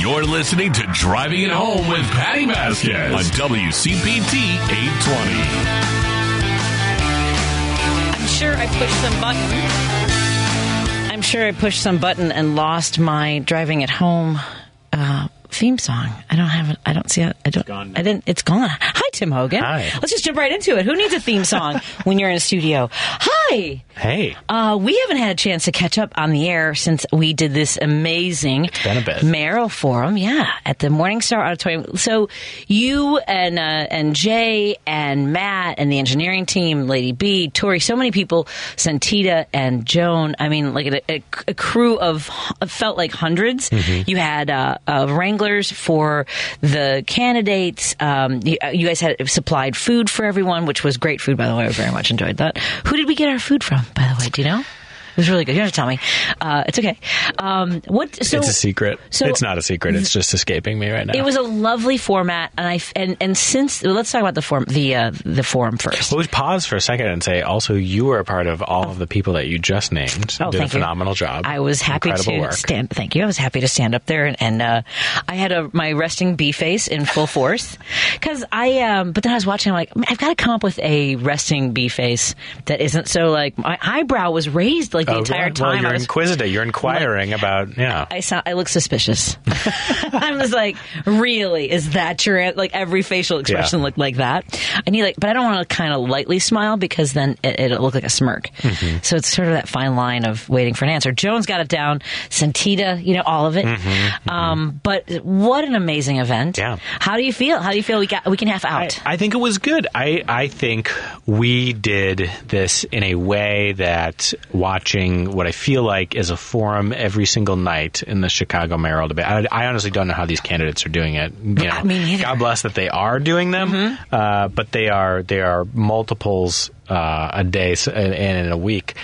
You're listening to Driving It Home with Patty Vasquez on WCPT 820. I'm sure I pushed some button. I'm sure I pushed some button and lost my driving it home uh, theme song. I don't have it. I don't see it. I don't. gone. I didn't. It's gone. Hi, Tim Hogan. Hi. Let's just jump right into it. Who needs a theme song when you're in a studio? Hi. Hey. Uh, we haven't had a chance to catch up on the air since we did this amazing been a bit. mayoral forum, yeah, at the Morningstar Auditorium. So you and uh, and Jay and Matt and the engineering team, Lady B, Tori, so many people, Santita and Joan. I mean, like a, a, a crew of felt like 100s Mm-hmm. You had uh, uh, wranglers for the candidates. Um, you, uh, you guys had supplied food for everyone, which was great food, by the way. I very much enjoyed that. Who did we get our food from, by the way? Do you know? It was really good. You don't have to tell me. Uh, it's okay. Um, what? So it's a secret. so- it's not a secret. It's just escaping me right now. It was a lovely format, and I and and since well, let's talk about the form the uh, the forum first. Well, we pause for a second and say also you were a part of all of the people that you just named. Oh, did thank a you. phenomenal job. I was happy Incredible to work. stand. Thank you. I was happy to stand up there, and, and uh, I had a my resting bee face in full force because I. Um, but then I was watching. I'm like, I've got to come up with a resting bee face that isn't so like my eyebrow was raised like the Oh, entire yeah. time. Well, you're was- inquisitive. You're inquiring about yeah. I sound, I look suspicious. I was like, really? Is that your like every facial expression Yeah. looked like that? I need like, but I don't want to kind of lightly smile because then it, it'll look like a smirk. Mm-hmm. So it's sort of that fine line of waiting for an answer. Jones got it down. Santita, you know, all of it. Um, but what an amazing event! Mm-hmm. Yeah. How do you feel? How do you feel? We got we can half I, out. I think it was good. I, I think we did this in a way that watching what I feel like is a forum every single night in the Chicago mayoral debate. I, I honestly don't know how these candidates are doing it. You know. God bless that they are doing them, uh, but they are they are multiples uh, a day and and in a week.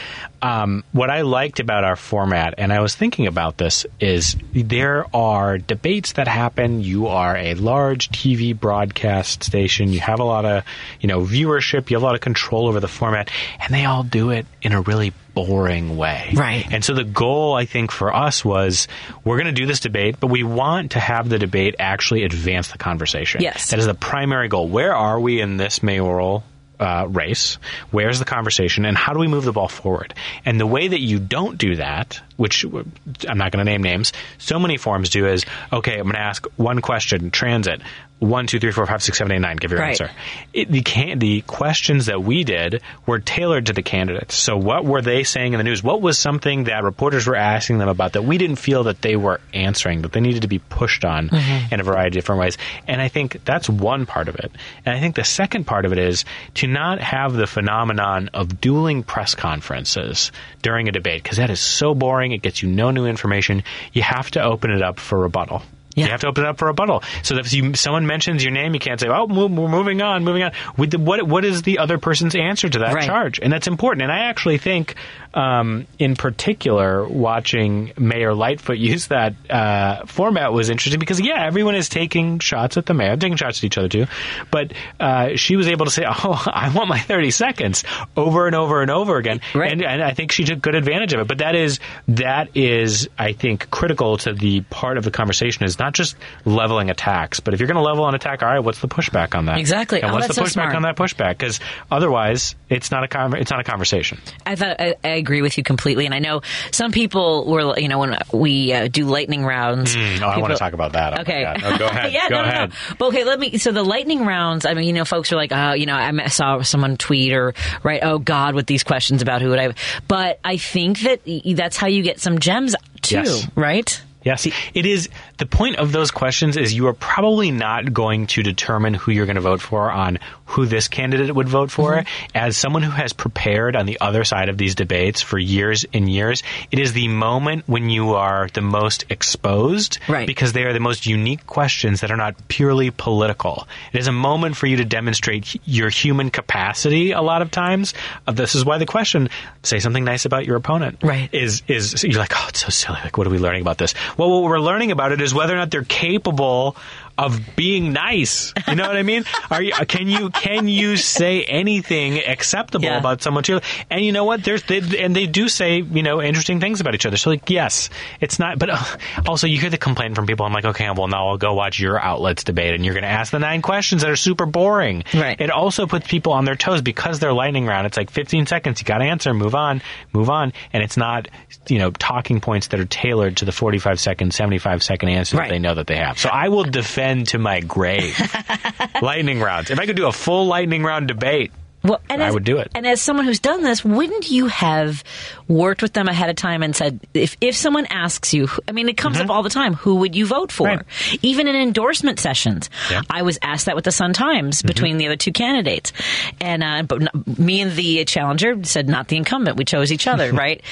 Um, what I liked about our format, and I was thinking about this, is there are debates that happen. You are a large TV broadcast station. You have a lot of, you know, viewership. You have a lot of control over the format, and they all do it in a really boring way. Right. And so the goal, I think, for us was we're going to do this debate, but we want to have the debate actually advance the conversation. Yes. That is the primary goal. Where are we in this mayoral uh, race? Where's the conversation? And how do we move the ball forward? And the way that you don't do that, which I'm not going to name names, so many forums do is okay, I'm going to ask one question, transit. One, two, three, four, five, six, seven, eight, nine. Give your Right. answer. It, the can, the questions that we did were tailored to the candidates. So, what were they saying in the news? What was something that reporters were asking them about that we didn't feel that they were answering, that they needed to be pushed on mm-hmm. in a variety of different ways? And I think that's one part of it. And I think the second part of it is to not have the phenomenon of dueling press conferences during a debate, because that is so boring. It gets you no new information. You have to open it up for rebuttal. Yeah. You have to open it up for rebuttal. So that if you, someone mentions your name, you can't say, "Oh, we're moving on, moving on." With the, what what is the other person's answer to that Right. charge? And that's important. And I actually think, um, in particular, watching Mayor Lightfoot use that uh, format was interesting because yeah, everyone is taking shots at the mayor, taking shots at each other too. But uh, she was able to say, "Oh, I want my thirty seconds," over and over and over again. Right. And, and I think she took good advantage of it. But that is that is I think critical to the part of the conversation is not just leveling attacks, but if you're going to level an attack, all right, what's the pushback on that? Exactly. And Oh, what's the that's so pushback on that pushback? Because otherwise, it's not a con- it's not a conversation. I thought I, I agree with you completely, and I know some people were, you know, when we uh, do lightning rounds. Oh, I want to talk about that. Oh Okay. Go ahead. yeah, go no, no, ahead. no. But okay, let me. So the lightning rounds. I mean, you know, folks are like, oh, you know, I saw someone tweet or write, oh God, with these questions about who would I. But I think that that's how you get some gems too, Yes. right? Yes, it is. The point of those questions is you are probably not going to determine who you're going to vote for on who this candidate would vote for. Mm-hmm. As someone who has prepared on the other side of these debates for years and years, it is the moment when you are the most exposed Right. because they are the most unique questions that are not purely political. It is a moment for you to demonstrate your human capacity a lot of times. Uh, This is why the question, say something nice about your opponent. Right. Is, is, you're like, oh, it's so silly. Like, what are we learning about this? Well, what we're learning about it is whether or not they're capable of being nice. You know what I mean? Are you can you can you say anything acceptable Yeah. about someone too? And you know what? There's they, and they do say you know interesting things about each other. So like yes, it's not. But uh, also you hear the complaint from people. I'm like, okay, well now I'll go watch your outlets debate, and you're going to ask the nine questions that are super boring. Right. It also puts people on their toes because they're lightning round. It's like 15 seconds. You got to answer. Move on. Move on. And it's not you know talking points that are tailored to the 45 second, 75 second answer Right. that they know that they have. So I will defend to my grave lightning rounds. If I could do a full lightning round debate, Well, and I as, would do it. And as someone who's done this, wouldn't you have worked with them ahead of time and said, if, if someone asks you, I mean, it comes up all the time, who would you vote for? Mm-hmm. Right. Even in endorsement sessions, Yeah. I was asked that with the Sun Times Mm-hmm. between the other two candidates, and uh, but me and the challenger said not the incumbent. We chose each other, right?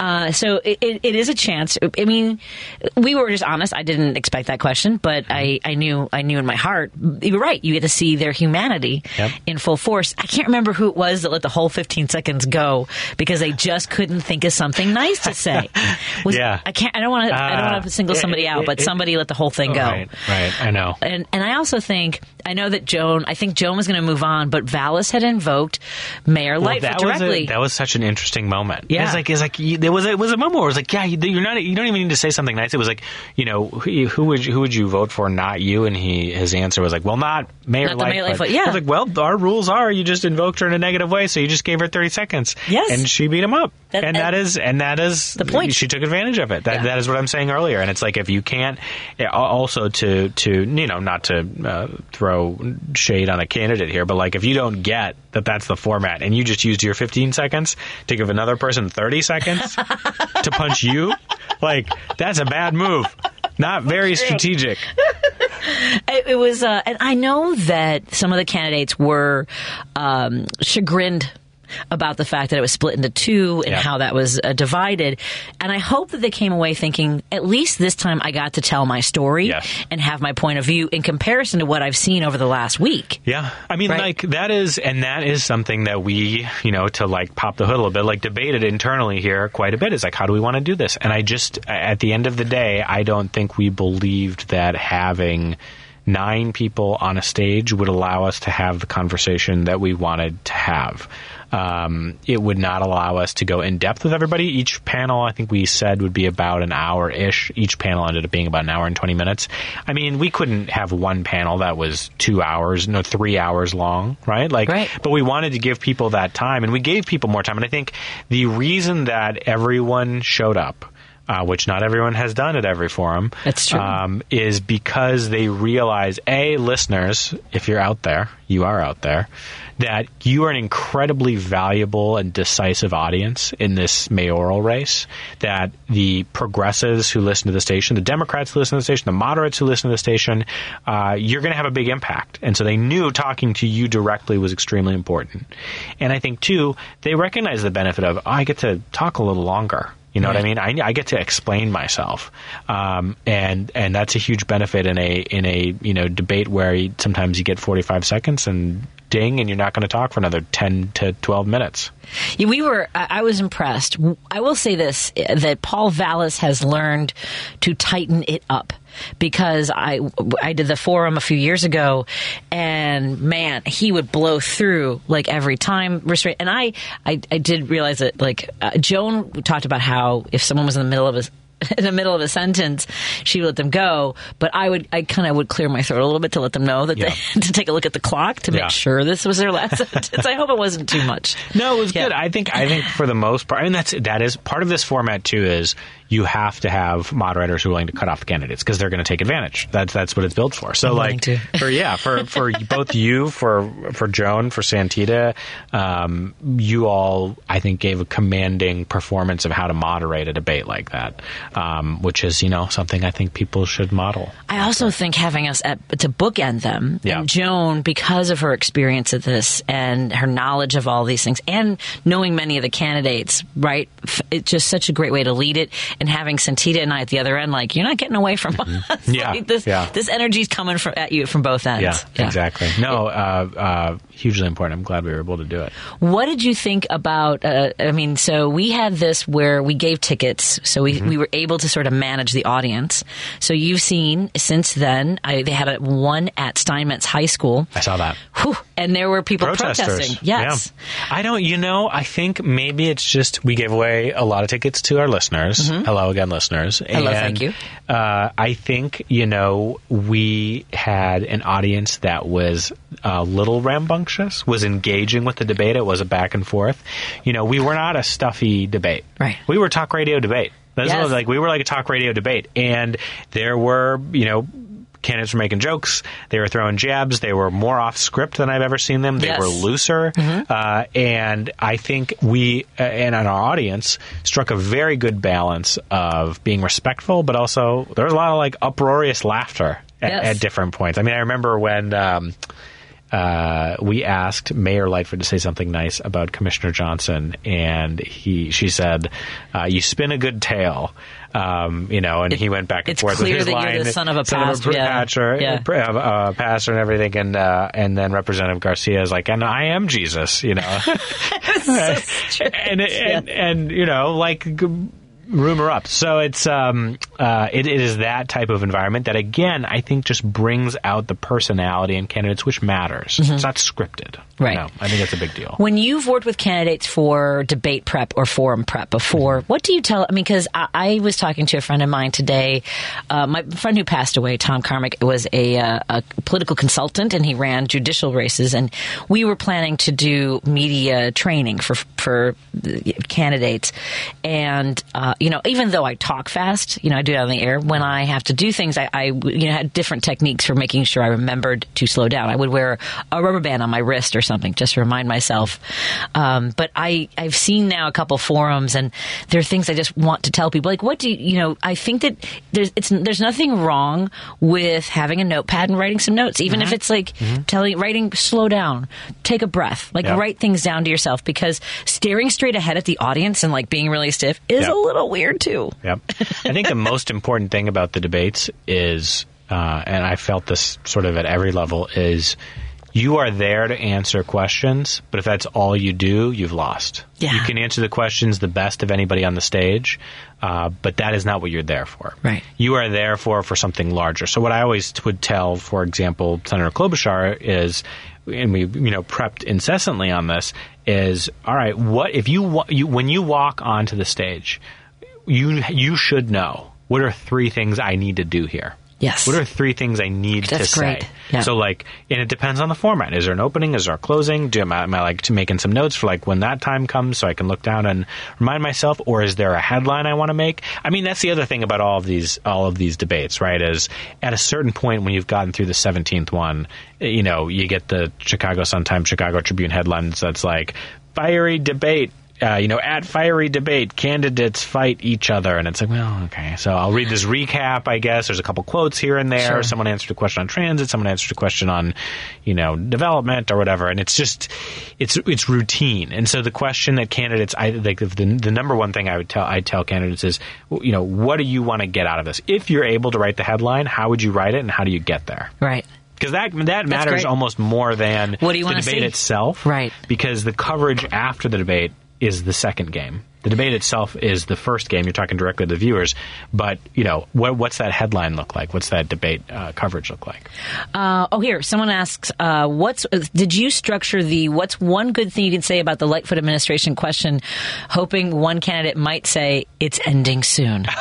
Uh, so it, it, it is a chance. I mean, we were just honest. I didn't expect that question, but I, I knew I knew in my heart. You're right. You get to see their humanity Yep. in full force. I can't remember who it was that let the whole 15 seconds go because they just couldn't think of something nice to say. Was, Yeah. I can't. I don't want to. I don't Uh, want to single it- somebody out, it- but it- somebody let the whole thing go. Right, right. I know. And and I also think I know that Joan. I think Joan was going to move on, but Vallas had invoked Mayor Well, Lightfoot that was directly. a, that was such an interesting moment. Yeah. it's like it's like there was a, it was a moment where it was like, yeah, you, you're not you don't even need to say something nice. It was like, you know, who, who would you, who would you vote for? Not you. And he his answer was like, well, not Mayor Not the Mayor Lightfoot. Lightfoot, yeah. I was like, well, our rules are you just invoked her in a negative way, so you just gave her 30 seconds. Yes. and she beat him up. That- and that is and that is The point. She took advantage of it. That Yeah. that is what I'm saying earlier. And it's like if you can't, also to to you know not to uh, throw shade on a candidate here, but like if you don't get that that's the format, and you just used your 15 seconds to give another person 30 seconds to punch you, like that's a bad move. Not very strategic. It, it was, uh, and I know that some of the candidates were um, chagrined about the fact that it was split into two and Yeah. how that was uh, divided. And I hope that they came away thinking, at least this time I got to tell my story Yes. and have my point of view in comparison to what I've seen over the last week. Yeah. I mean, Right. like, that is, and that is something that we, you know, to like pop the hood a little bit, like debated internally here quite a bit is like, how do we want to do this? And I just, at the end of the day, I don't think we believed that having nine people on a stage would allow us to have the conversation that we wanted to have. Um, it would not allow us to go in depth with everybody. Each panel, I think we said, would be about an hour ish. Each panel ended up being about an hour and 20 minutes. I mean, we couldn't have one panel that was two hours, no, three hours long, right? Like, Right. but we wanted to give people that time and we gave people more time. And I think the reason that everyone showed up, uh, which not everyone has done at every forum, That's true. um, is because they realize, A, listeners, if you're out there, you are out there, that you are an incredibly valuable and decisive audience in this mayoral race. That the progressives who listen to the station, the Democrats who listen to the station, the moderates who listen to the station, uh, you're going to have a big impact. And so they knew talking to you directly was extremely important. And I think, too, they recognize the benefit of, oh, I get to talk a little longer. You know what I mean? I, I get to explain myself, um, and and that's a huge benefit in a in a you know debate where you, sometimes you get forty five seconds and ding, and you're not going to talk for another ten to twelve minutes. Yeah, we were. I was impressed. I will say this: that Paul Vallas has learned to tighten it up because I I did the forum a few years ago, and man, he would blow through like every time restraint. And I I, I did realize that like uh, Joan talked about how if someone was in the middle of a in the middle of a sentence, she would let them go. But I would, I kind of would clear my throat a little bit to let them know that Yeah. they, to take a look at the clock to Yeah. make sure this was their last sentence. I hope it wasn't too much. No, it was Yeah. good. I think I think for the most part, I mean that's that is part of this format too. Is you have to have moderators who are willing to cut off the candidates because they're going to take advantage. That's that's what it's built for. So I'm like for yeah for for both you for for Joan for Santita, um, you all I think gave a commanding performance of how to moderate a debate like that, um, which is you know something I think people should model. I also think having us at, to bookend them, Yeah. and Joan, because of her experience of this and her knowledge of all these things, and knowing many of the candidates, right? It's just such a great way to lead it. And having Santita and I at the other end, like you're not getting away from us. Mm-hmm. Yeah, Like, this yeah. this energy's coming from at you from both ends. Yeah, exactly. No, uh, uh, hugely important. I'm glad we were able to do it. What did you think about? Uh, I mean, so we had this where we gave tickets, so we, Mm-hmm. we were able to sort of manage the audience. So you've seen since then, I, they had a, one at Steinmetz High School, I saw that. Whew, and there were people protesting. Yes, Yeah. I don't, you know, I think maybe it's just we gave away a lot of tickets to our listeners. Hello again, listeners. Mm-hmm. Hello, and, thank you. Uh, I think, you know, we had an audience that was a little rambunctious, was engaging with the debate. It was a back and forth. You know, we were not a stuffy debate. Right. We were talk radio debate. That's Yes. like we were like a talk radio debate, and there were you know candidates were making jokes. They were throwing jabs. They were more off script than I've ever seen them. They Yes. were looser, uh, and I think we uh, and our audience struck a very good balance of being respectful, but also there was a lot of like uproarious laughter at, Yes. at different points. I mean, I remember when. Um, uh, we asked Mayor Lightfoot to say something nice about Commissioner Johnson, and he she said, uh, "You spin a good tale." Um, you know, and he went back and it's forth clear with his that you're line, the son of a pastor, pr- yeah. pastor, Yeah. pr- uh, uh, pastor, and everything, and uh, and then Representative Garcia is like, "And I am Jesus," you know, so strange. and, and and you know, like. Rumor up. So it's um uh it, it is that type of environment that again I think just brings out the personality in candidates, which matters. It's not scripted. Mm-hmm. Right. No, I think that's a big deal. When you've worked with candidates for debate prep or forum prep before, Mm-hmm. what do you tell? I mean, because I, I was talking to a friend of mine today, uh, my friend who passed away, Tom Carmick, was a, uh, a political consultant and he ran judicial races. And we were planning to do media training for for candidates. And uh, you know, even though I talk fast, you know, I do it on the air. When I have to do things, I, I you know had different techniques for making sure I remembered to slow down. I would wear a rubber band on my wrist or something just to remind myself. Um, but I I've seen now a couple forums, and there are things I just want to tell people. Like, what do you, you know? I think that there's it's there's nothing wrong with having a notepad and writing some notes, even if it's like telling writing slow down, take a breath, like Yeah. write things down to yourself because staring straight ahead at the audience and like being really stiff is Yeah. a little weird too. Yep. I think the most important thing about the debates is, uh, and I felt this sort of at every level, is you are there to answer questions, but if that's all you do, you've lost. Yeah. You can answer the questions the best of anybody on the stage, uh, but that is not what you're there for. Right. You are there for for something larger. So what I always would tell, for example, Senator Klobuchar is, and we you know prepped incessantly on this, is all right. What if you, you when you walk onto the stage, you you should know what are three things I need to do here. Yes. What are three things I need That's to great. say? Yeah. So like, and it depends on the format. Is there an opening? Is there a closing? Do am I, am I like to making some notes for like when that time comes so I can look down and remind myself? Or is there a headline I want to make? I mean, that's the other thing about all of these all of these debates, right? Is at a certain point when you've gotten through the seventeenth one, you know, you get the Chicago Sun Times, Chicago Tribune headlines that's like fiery debate uh, you know, at fiery debate, candidates fight each other, and it's like, well, okay. So I'll read this recap. I guess there's a couple quotes here and there. Sure. Someone answered a question on transit. Someone answered a question on, you know, development or whatever. And it's just, it's it's routine. And so the question that candidates, I like the the number one thing I would tell I tell candidates is, you know, what do you want to get out of this? If you're able to write the headline, how would you write it, and how do you get there? Right. Because that that matters almost more than What do you the debate see? itself, Right. Because the coverage after the debate is the second game. The debate itself is the first game. You're talking directly to the viewers, but you know what, what's that headline look like? What's that debate uh, coverage look like? Uh, oh, here someone asks, uh, "What's did you structure the what's one good thing you can say about the Lightfoot administration question?" Hoping one candidate might say it's ending soon.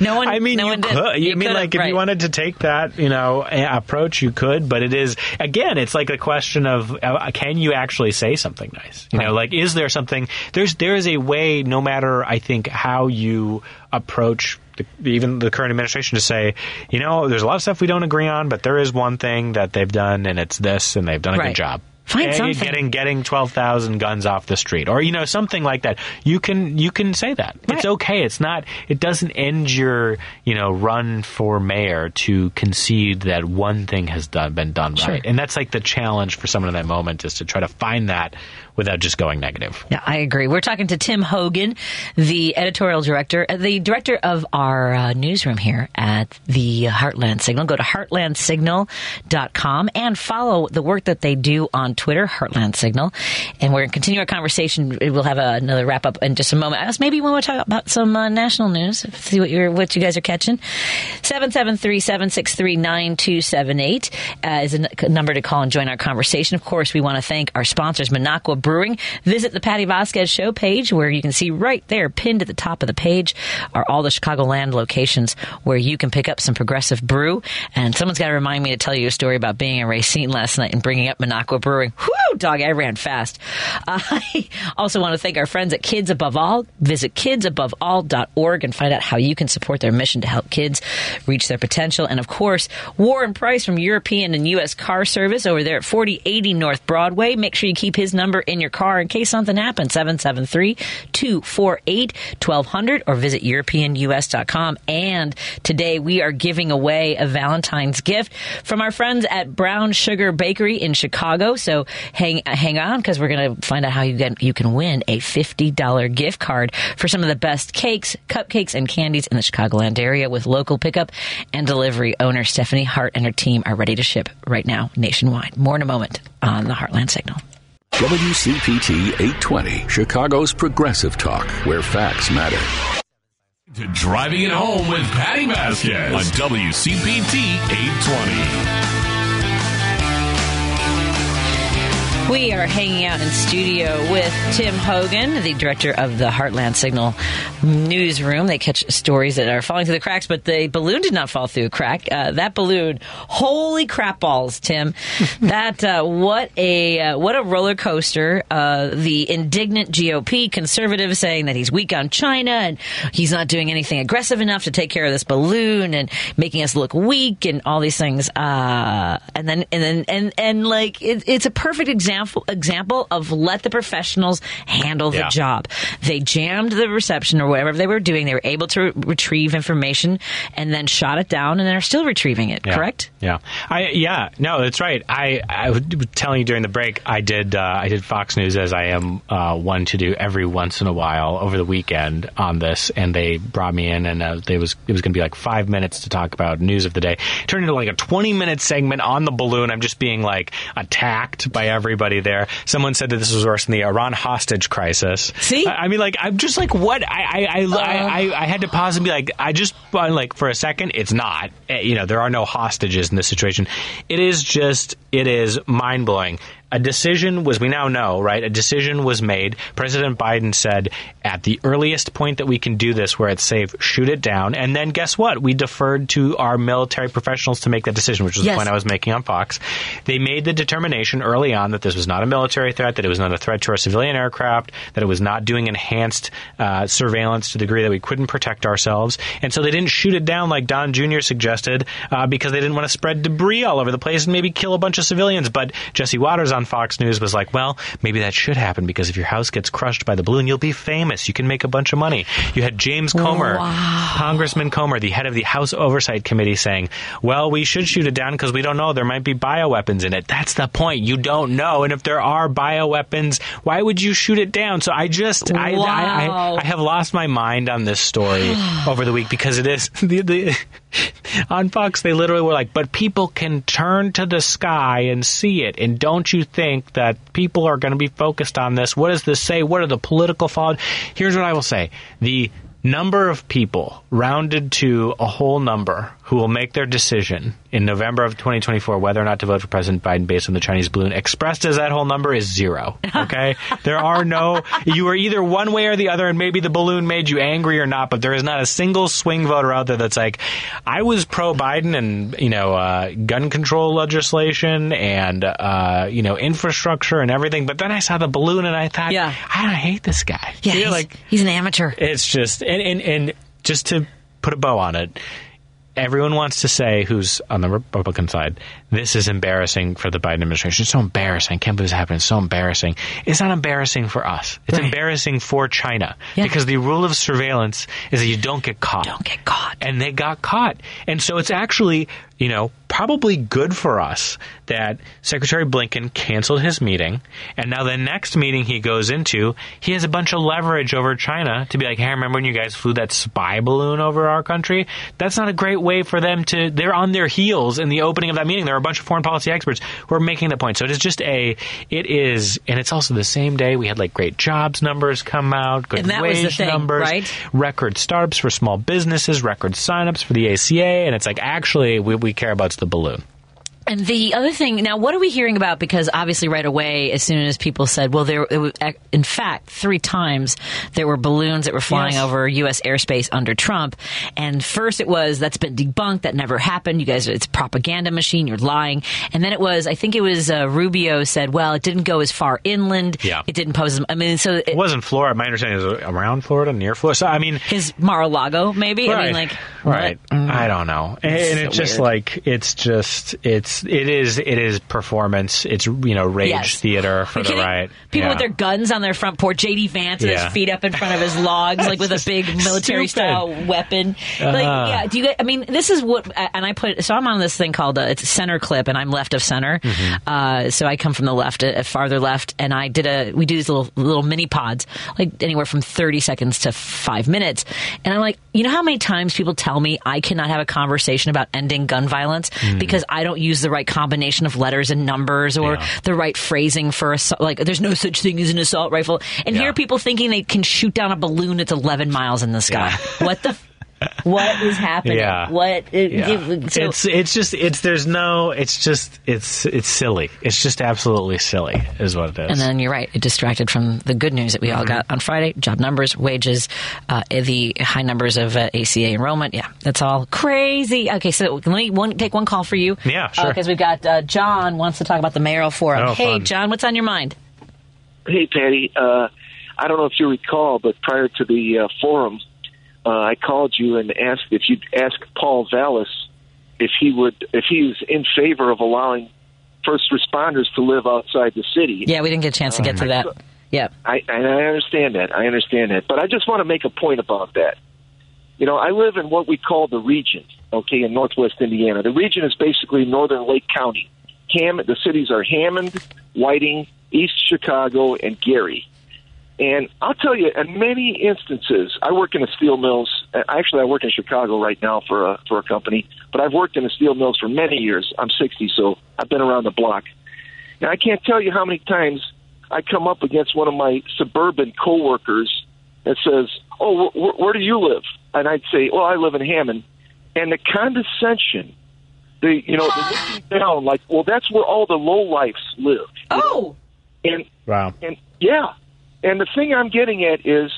no one. I mean, no you one did. could. You, mean could've, like if right. you wanted to take that, you know, approach, you could. But it is again, it's like a question of uh, can you actually say something nice? You know, like is there something? There's there is a way, no matter I think how you approach. The, even the current administration to say, you know, there's a lot of stuff we don't agree on, but there is one thing that they've done, and it's this, and they've done a Right. good job. Find And something. Getting getting twelve thousand guns off the street, or you know something like that. You can you can say that. It's okay. It's not. It doesn't end your you know run for mayor to concede that one thing has done been done Sure. right. And that's like the challenge for someone in that moment is to try to find that without just going negative. Yeah, I agree. We're talking to Tim Hogan, the editorial director, uh, the director of our uh, newsroom here at the Heartland Signal. Go to heartlandsignal.com and follow the work that they do on Twitter, Heartland Signal. And we're going to continue our conversation. We'll have a, another wrap up in just a moment. Maybe we want to talk about some uh, national news, see what, you're, what you guys are catching. 773 763 9278 uh, is a number to call and join our conversation. Of course, we want to thank our sponsors, Minocqua Brewing. Visit the Patty Vasquez show page where you can see right there, pinned at the top of the page, are all the Chicagoland locations where you can pick up some progressive brew. And someone's got to remind me to tell you a story about being in Racine last night and bringing up Minocqua Brewing. Whoo, dog, I ran fast. Uh, I also want to thank our friends at Kids Above All. Visit kidsaboveall.org and find out how you can support their mission to help kids reach their potential. And of course, Warren Price from European and U.S. Car Service over there at 4080 North Broadway. Make sure you keep his number in your car in case something happens. 773 248 1200 or visit EuropeanUS.com. And today we are giving away a Valentine's gift from our friends at Brown Sugar Bakery in Chicago. So hang hang on because we're going to find out how you can, you can win a $50 gift card for some of the best cakes, cupcakes, and candies in the Chicagoland area with local pickup and delivery. Owner Stephanie Hart and her team are ready to ship right now nationwide. More in a moment on the Heartland Signal. WCPT 820, Chicago's progressive talk, where facts matter. To driving it home with Patty Vasquez on WCPT 820. We are hanging out in studio with Tim Hogan, the director of the Heartland Signal newsroom. They catch stories that are falling through the cracks, but the balloon did not fall through a crack. Uh, that balloon, holy crap balls, Tim! that uh, what a uh, what a roller coaster. Uh, the indignant GOP conservative saying that he's weak on China and he's not doing anything aggressive enough to take care of this balloon and making us look weak and all these things. Uh, and then and then and and like it, it's a perfect example example of let the professionals handle the Yeah. job. They jammed the reception or whatever they were doing. They were able to re- retrieve information and then shot it down, and they're still retrieving it. Yeah. Correct? Yeah. I yeah. No, that's right. I I was telling you during the break. I did uh, I did Fox News as I am uh, one to do every once in a while over the weekend on this, and they brought me in, and uh, they was it was going to be like five minutes to talk about news of the day. It turned into like a twenty minute segment on the balloon. I'm just being like attacked by everybody there. Someone said that this was worse than the Iran hostage crisis. See? I, I mean, like I'm just like what I I I, Uh. I, I I had to pause and be like I just uh, like for a second it's not Uh, you know there are no hostages in this situation. It is just it is mind blowing. A decision was we now know right. A decision was made. President Biden said at the earliest point that we can do this where it's safe, shoot it down. And then guess what? We deferred to our military professionals to make that decision, which was Yes. the point I was making on Fox. They made the determination early on that this was not a military threat, that it was not a threat to our civilian aircraft, that it was not doing enhanced uh, surveillance to the degree that we couldn't protect ourselves. And so they didn't shoot it down like Don Jr. suggested uh, because they didn't want to spread debris all over the place and maybe kill a bunch of civilians. But Jesse Watters on Fox News was like, well, maybe that should happen because if your house gets crushed by the balloon, you'll be famous. You can make a bunch of money. You had James Comer, Congressman Comer, the head of the House Oversight Committee, saying, well, we should shoot it down because we don't know. There might be bioweapons in it. That's the point. You don't know. And if there are bioweapons, why would you shoot it down? So I just, I, I, I, I have lost my mind on this story over the week because it is the, the on Fox they literally were like, but people can turn to the sky and see it, and don't you think that people are going to be focused on this? What does this say? What are the political fallout? Here's what I will say: the number of people rounded to a whole number who will make their decision in November of 2024 whether or not to vote for President Biden based on the Chinese balloon expressed as that whole number is zero. Okay? there are no, you are either one way or the other, and maybe the balloon made you angry or not, but there is not a single swing voter out there that's like, I was pro Biden and, you know, uh, gun control legislation and, uh, you know, infrastructure and everything, but then I saw the balloon and I thought, Yeah. I don't hate this guy. Yeah, he's, like, he's an amateur. it's just and, and and just to put a bow on it everyone wants to say who's on the republican side this is embarrassing for the biden administration it's so embarrassing i can't believe this happened it's so embarrassing it's not embarrassing for us it's Right. embarrassing for china Yeah. because the rule of surveillance is that you don't get caught Don't get caught. and they got caught. And so it's actually, you know, probably good for us that Secretary Blinken canceled his meeting, and now the next meeting he goes into, he has a bunch of leverage over China to be like, hey, remember when you guys flew that spy balloon over our country? That's not a great way for them to. They're on their heels in the opening of that meeting. There are a bunch of foreign policy experts who are making that point. So it is just a. It is, and it's also the same day we had like great jobs numbers come out, good And that was wage the thing, numbers, right? record startups for small businesses, record signups for the ACA, and it's like actually we, we care about is the balloon. And the other thing, now, what are we hearing about? Because obviously, right away, as soon as people said, well, there, it was, in fact, three times there were balloons that were flying Yes. over U.S. airspace under Trump. And first it was, that's been debunked, that never happened. You guys, it's a propaganda machine, you're lying. And then it was, I think it was uh, Rubio said, well, it didn't go as far inland. Yeah. It didn't pose, I mean, so it, It wasn't Florida. My understanding is around Florida, near Florida. So I mean, his Mar-a-Lago, maybe? I mean, like, right. Mm. I don't know, and, It's and so it's just weird. like it's just it's it is it is performance. It's you know rage Yes. theater for Are the right. People Yeah. with their guns on their front porch. JD Vance with Yeah. his feet up in front of his logs, like with a big military style weapon. Uh-huh. yeah. Do you? I mean, this is what. And I put. So I'm on this thing called uh, it's center clip, and I'm left of center. Mm-hmm. Uh, so I come from the left, uh, farther left, and I did a. We do these little little mini pods, like anywhere from 30 seconds to five minutes. And I'm like, you know how many times people tell me I cannot have a conversation about ending gun violence Mm. because I don't use the right combination of letters and numbers or Yeah. the right phrasing for assault. Like, there's no such thing as an assault rifle. And here are people thinking they can shoot down a balloon that's 11 miles in the sky. What the? F- what is happening? Yeah. What? it- Yeah. it- so- it's it's just it's there's no it's just it's it's silly. It's just absolutely silly is what it is. and then you're right. It distracted from the good news that we Mm-hmm. all got on Friday: job numbers, wages, uh, the high numbers of uh, ACA enrollment. Yeah, that's all crazy. Okay, so let me one, take one call for you. Yeah, sure. Because we've got uh, John wants to talk about the mayoral forum. Oh, hey, fun. John, what's on your mind? Hey, Patty. Uh, I don't know if you recall, but prior to the uh, forum, uh, I called you and asked if you'd ask Paul Vallas if he would, if he's in favor of allowing first responders to live outside the city. Yeah, we didn't get a chance to get to that. Yeah. I, and I understand that. I understand that. But I just want to make a point about that. You know, I live in what we call the region, okay, in northwest Indiana. The region is basically northern Lake County. Ham, the cities are Hammond, Whiting, East Chicago, and Gary. And I'll tell you, in many instances, I work in the steel mills. uh, Actually, I work in Chicago right now for a for a company, but I've worked in the steel mills for many years. I'm 60, so I've been around the block. And I can't tell you how many times I come up against one of my suburban coworkers that says, "Oh, wh- wh- where do you live?" And I'd say, "Well, I live in Hammond." And the condescension, the you know, the looking down, like, "Well, that's where all the low lifes live." you know? Oh, And wow. and yeah, and the thing I'm getting at is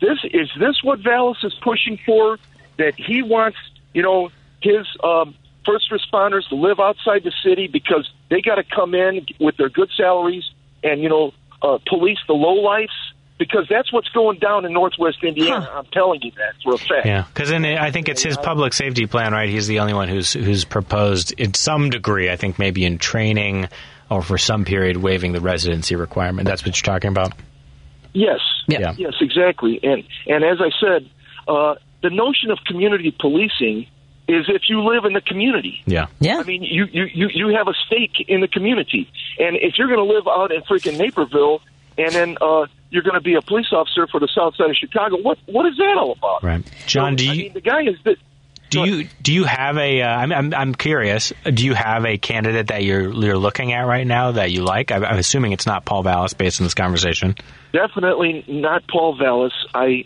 this: is this what Vallas is pushing for? That he wants, you know, his um, first responders to live outside the city because they got to come in with their good salaries and you know uh, police the low lifes because that's what's going down in Northwest Indiana. Huh. I'm telling you that for a fact. Yeah, because I think it's his public safety plan, right? He's the only one who's who's proposed, in some degree, I think maybe in training or for some period, waiving the residency requirement. That's what you're talking about. Yes. Yeah. Yes, exactly. And and as I said, uh, the notion of community policing is if you live in the community. Yeah. yeah. I mean, you, you, you, you have a stake in the community. And if you're going to live out in freaking Naperville and then uh, you're going to be a police officer for the south side of Chicago, what what is that all about? Right. John, So, do I you mean, the guy is the. do you do you have a? Uh, I'm, I'm I'm curious. Do you have a candidate that you're you're looking at right now that you like? I'm, I'm assuming it's not Paul Vallas based on this conversation. Definitely not Paul Vallas. I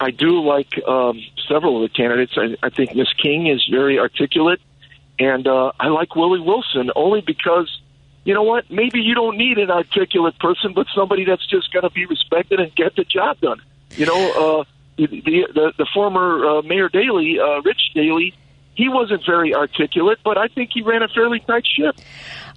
I do like um, several of the candidates. I, I think Miss King is very articulate, and uh, I like Willie Wilson only because you know what? Maybe you don't need an articulate person, but somebody that's just going to be respected and get the job done. You know, uh, the, the the former uh, Mayor Daley, uh, Rich Daley, he wasn't very articulate, but I think he ran a fairly tight ship.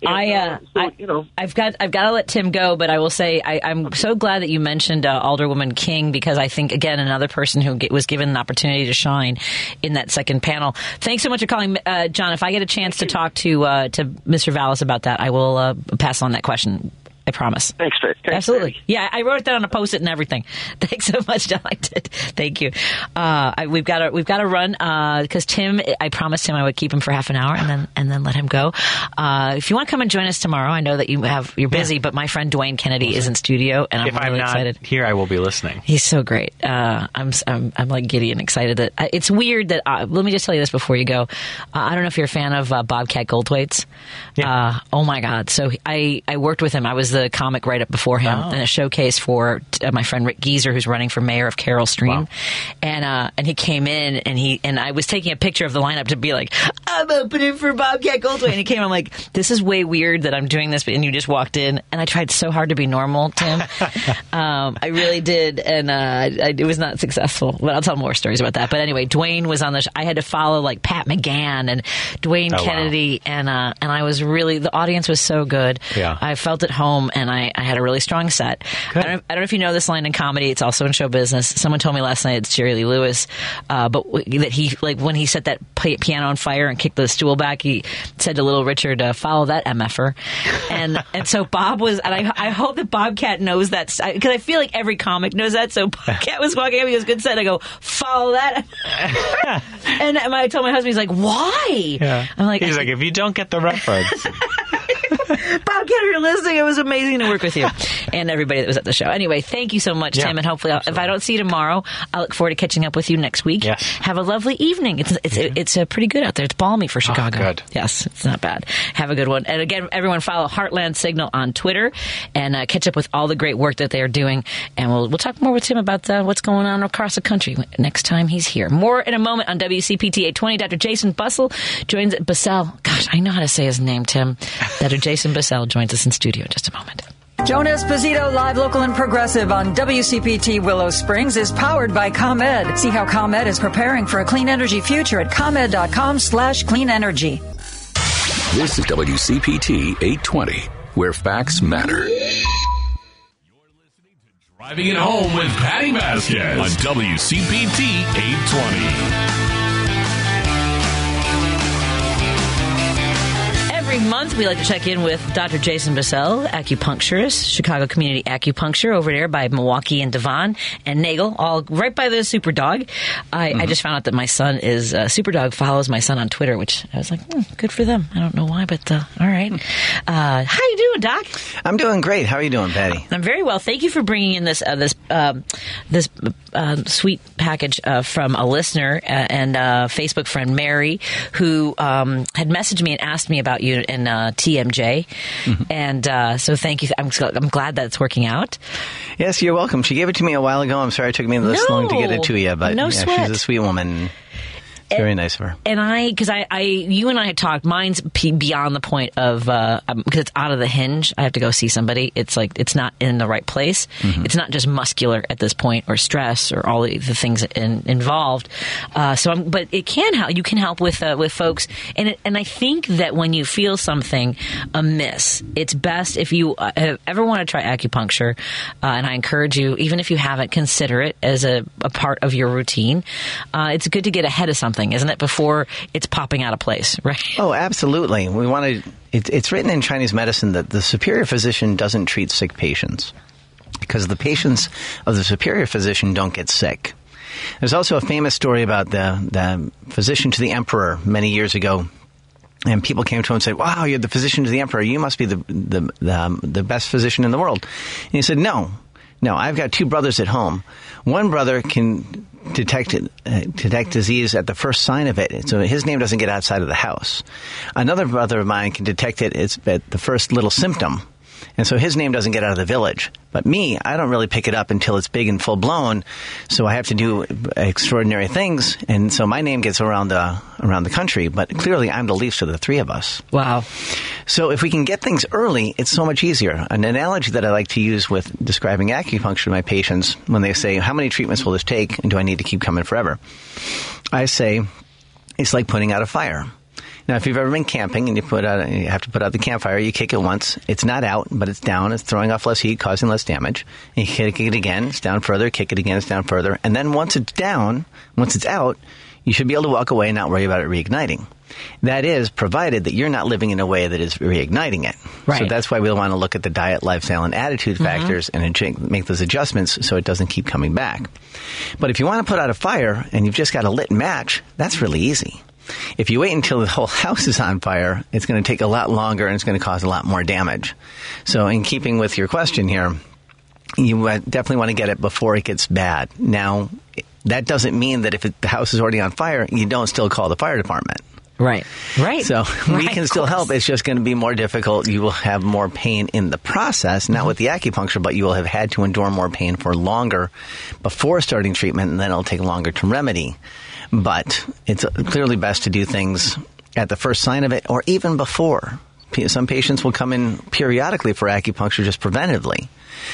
And, I, uh, so, I, you know, I've got, I've got to let Tim go, but I will say I, I'm so glad that you mentioned uh, Alderwoman King because I think again another person who was given an opportunity to shine in that second panel. Thanks so much for calling, uh, John. If I get a chance to talk to uh, to Mr. Vallas about that, I will uh, pass on that question. I promise. Thanks. Thanks, Absolutely. Yeah, I wrote it down on a post it and everything. Thanks so much, John. I did. Thank you. Uh, I, we've got to we've got to run because Tim. I promised him I would keep him for half an hour and then and then let him go. Uh, if you want to come and join us tomorrow, I know that you have you're busy, but my friend Dwayne Kennedy is in studio, and I'm if really I'm not excited. here, I will be listening. He's so great. Uh, I'm, I'm I'm like giddy and excited that uh, it's weird that uh, let me just tell you this before you go. Uh, I don't know if you're a fan of uh, Bobcat Goldthwait's. Yeah. Uh, oh my God! So I I worked with him. I was the comic right up before him Oh. in a showcase for uh, my friend Rick Geezer, who's running for mayor of Carol Stream, Wow. and uh, and he came in and he and I was taking a picture of the lineup to be like I'm opening for Bobcat Goldthwait, and he came. I'm like, this is way weird that I'm doing this, and you just walked in, and I tried so hard to be normal, Tim. um, I really did, and uh, I, it was not successful. But I'll tell more stories about that. But anyway, Dwayne was on the. Sh- I had to follow like Pat McGann and Dwayne Oh, wow. Kennedy, and uh, and I was really the audience was so good. Yeah. I felt at home, and I, I had a really strong set. I don't, I don't know if you know this line in comedy. It's also in show business. Someone told me last night it's Jerry Lee Lewis, uh, but w- that he like when he set that pi- piano on fire and kicked the stool back, he said to Little Richard, uh, "Follow that mf'er," and and so Bob was, and I I hope that Bobcat knows that because I feel like every comic knows that. So Bobcat was walking up, he goes, "Good set." I go, "Follow that," and I told my husband, he's like, "Why?" Yeah. I'm like, He's like, if you don't get the reference, Bobcat, if you're listening, it was amazing to work with you and everybody that was at the show. Anyway, thank you so much, Yeah, Tim, and hopefully, I'll, if I don't see you tomorrow, I look forward to catching up with you next week. Yes. Have a lovely evening. It's it's it's uh, pretty good out there. It's balmy for Chicago. good. Yes, it's not bad. Have a good one. And again, everyone follow Heartland Signal on Twitter and uh, catch up with all the great work that they are doing. And we'll we'll talk more with Tim about uh, what's going on across the country next time he's here. More in a moment on WCPT 820. Dr. Jason Bussell joins Bussell. Gosh, I know how to say his name, Tim. Dr. Jason Bussell joins us in studio in just a moment. Joan Esposito, live, local, and progressive on WCPT Willow Springs is powered by ComEd. See how ComEd is preparing for a clean energy future at ComEd.com slash clean energy. This is WCPT 820, where facts matter. Driving it home with Patty Vasquez on WCPT 820. Every month, we like to check in with Dr. Jason Bissell, acupuncturist, Chicago Community Acupuncture over there by Milwaukee and Devon and Nagle, all right by the Superdawg. I, I just found out that my son is uh, Superdawg follows my son on Twitter, which I was like, hmm, good for them. I don't know why, but uh, all right. Uh, how you doing, Doc? I'm doing great. How are you doing, Patty? I'm very well. Thank you for bringing in this uh, this um, this uh, sweet package uh, from a listener and uh, Facebook friend Mary, who um, had messaged me and asked me about you in uh, TMJ, and uh, so thank you. I'm, I'm glad that it's working out. Yes, you're welcome. She gave it to me a while ago. I'm sorry it took me this No. long to get it to you, but No yeah, sweat. she's a sweet woman. Very nice of her. and I, because I, I, you and I had talked. Mine's beyond the point of because it's out of the hinge. I have to go see somebody. It's like it's not in the right place. It's not just muscular at this point, or stress, or all the, the things in, involved. Uh, so, I'm, but it can help. You can help with uh, with folks, and it, and I think that when you feel something amiss, it's best if you uh, ever want to try acupuncture, uh, and I encourage you, even if you haven't, consider it as a, a part of your routine. Uh, it's good to get ahead of something, isn't it? Before it's popping out of place, right? Oh, absolutely. We want to. It, it's written in Chinese medicine that the superior physician doesn't treat sick patients because the patients of the superior physician don't get sick. There's also a famous story about the, the physician to the emperor many years ago. And people came to him and said, "Wow, you're the physician to the emperor. You must be the the the, the best physician in the world." And he said, "No, no. I've got two brothers at home. One brother can detect uh, detect disease at the first sign of it, so his name doesn't get outside of the house. Another brother of mine can detect it at the first little symptom." And so his name doesn't get out of the village. But me, I don't really pick it up until it's big and full blown. So I have to do extraordinary things. And so my name gets around the, around the country. But clearly I'm the least of the three of us. Wow. So if we can get things early, it's so much easier. An analogy that I like to use with describing acupuncture to my patients when they say, how many treatments will this take? And do I need to keep coming forever? I say, it's like putting out a fire. Now, if you've ever been camping and you put out, you have to put out the campfire, you kick it once. It's not out, but it's down. It's throwing off less heat, causing less damage. And you kick it again. It's down further. Kick it again. It's down further. And then once it's down, once it's out, you should be able to walk away and not worry about it reigniting. That is, provided that you're not living in a way that is reigniting it. Right. So that's why we'll want to look at the diet, lifestyle, and attitude mm-hmm. factors and make those adjustments so it doesn't keep coming back. But if you want to put out a fire and you've just got a lit match, that's really easy. If you wait until the whole house is on fire, it's going to take a lot longer and it's going to cause a lot more damage. So, in keeping with your question here, you definitely want to get it before it gets bad. Now, that doesn't mean that if it, the house is already on fire, you don't still call the fire department. Right. Right. So we Right, can still help. It's just going to be more difficult. You will have more pain in the process, not with the acupuncture, but you will have had to endure more pain for longer before starting treatment, and then it'll take longer to remedy. But it's clearly best to do things at the first sign of it or even before. Some patients will come in periodically for acupuncture just preventively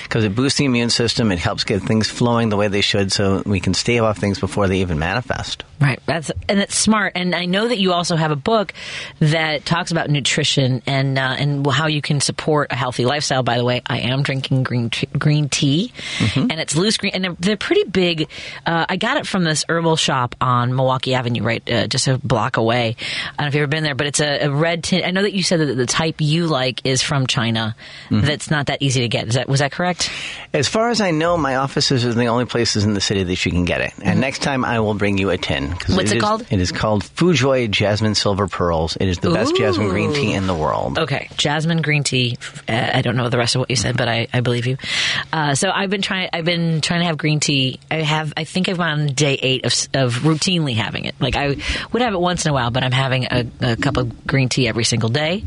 because it boosts the immune system. It helps get things flowing the way they should so we can stave off things before they even manifest. Right. That's and it's smart. And I know that you also have a book that talks about nutrition and uh, and how you can support a healthy lifestyle. By the way, I am drinking green t- green tea, Mm-hmm. and it's loose green, and they're, they're pretty big. Uh, I got it from this herbal shop on Milwaukee Avenue, right, uh, just a block away. I don't know if you've ever been there, but it's a, a red tin. I know that you said that the type you like is from China. Mm-hmm. That's not that easy to get. Is that was that correct? As far as I know, my offices are the only places in the city that you can get it. And next time I will bring you a tin. Mm-hmm. What's it is- called? It is called Fujoy Jasmine Silver Pearls. It is the best jasmine green tea in the world. Okay, jasmine green tea. Uh, I don't know the rest of what you said, but I, I believe you. Uh, so I've been trying. I've been trying to have green tea. I have. I think I've on day eight of, of routinely having it. Like I would have it once in a while, but I'm having a, a cup of green tea every single day.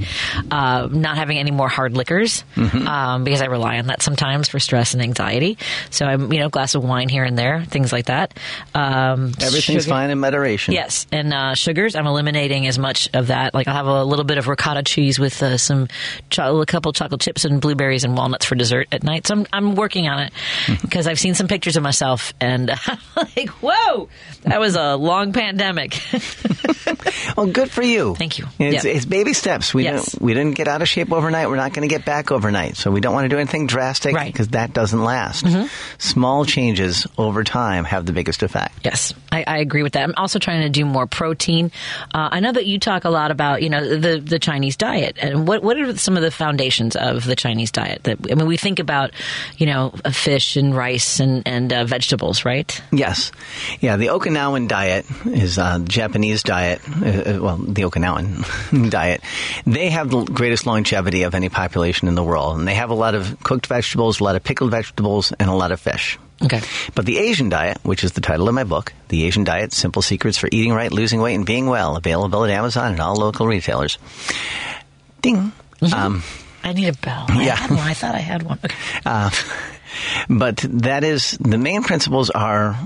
Uh, not having any more hard liquors um, because I rely on that sometimes for stress and anxiety. So I'm, you know, a glass of wine here and there, things like that. Um, Everything's sugar- fine in moderation. Yes, and uh, sugars. I'm eliminating as much of that. Like I'll have a little bit of ricotta cheese with uh, some, cho- a couple chocolate chips and blueberries and walnuts for dessert at night. So I'm, I'm working on it because I've seen some pictures of myself and I'm like, whoa, that was a long pandemic. Well, good for you. Thank you. It's, Yeah. it's baby steps. We Yes. We didn't get out of shape overnight. We're not going to get back overnight. So we don't want to do anything drastic Right. Mm-hmm. because that doesn't last. Small changes over time have the biggest effect. Yes, I, I agree with that. I'm also trying to do more protein. Uh, I know that you talk a lot about you know the the Chinese diet, and what what are some of the foundations of the Chinese diet? That I mean, we think about you know uh, fish and rice and and uh, vegetables, right? Yes. Yeah, the Okinawan diet is uh, Japanese diet. Uh, well, the Okinawan diet. They have the greatest longevity of any population in the world. And they have a lot of cooked vegetables, a lot of pickled vegetables, and a lot of fish. Okay. But the Asian diet, which is the title of my book, The Asian Diet Simple Secrets for Eating Right, Losing Weight, and Being Well, available at Amazon and all local retailers. Ding. Um, I need a bell. I Yeah. had one. I thought I had one. Okay. uh, but that is the main principles are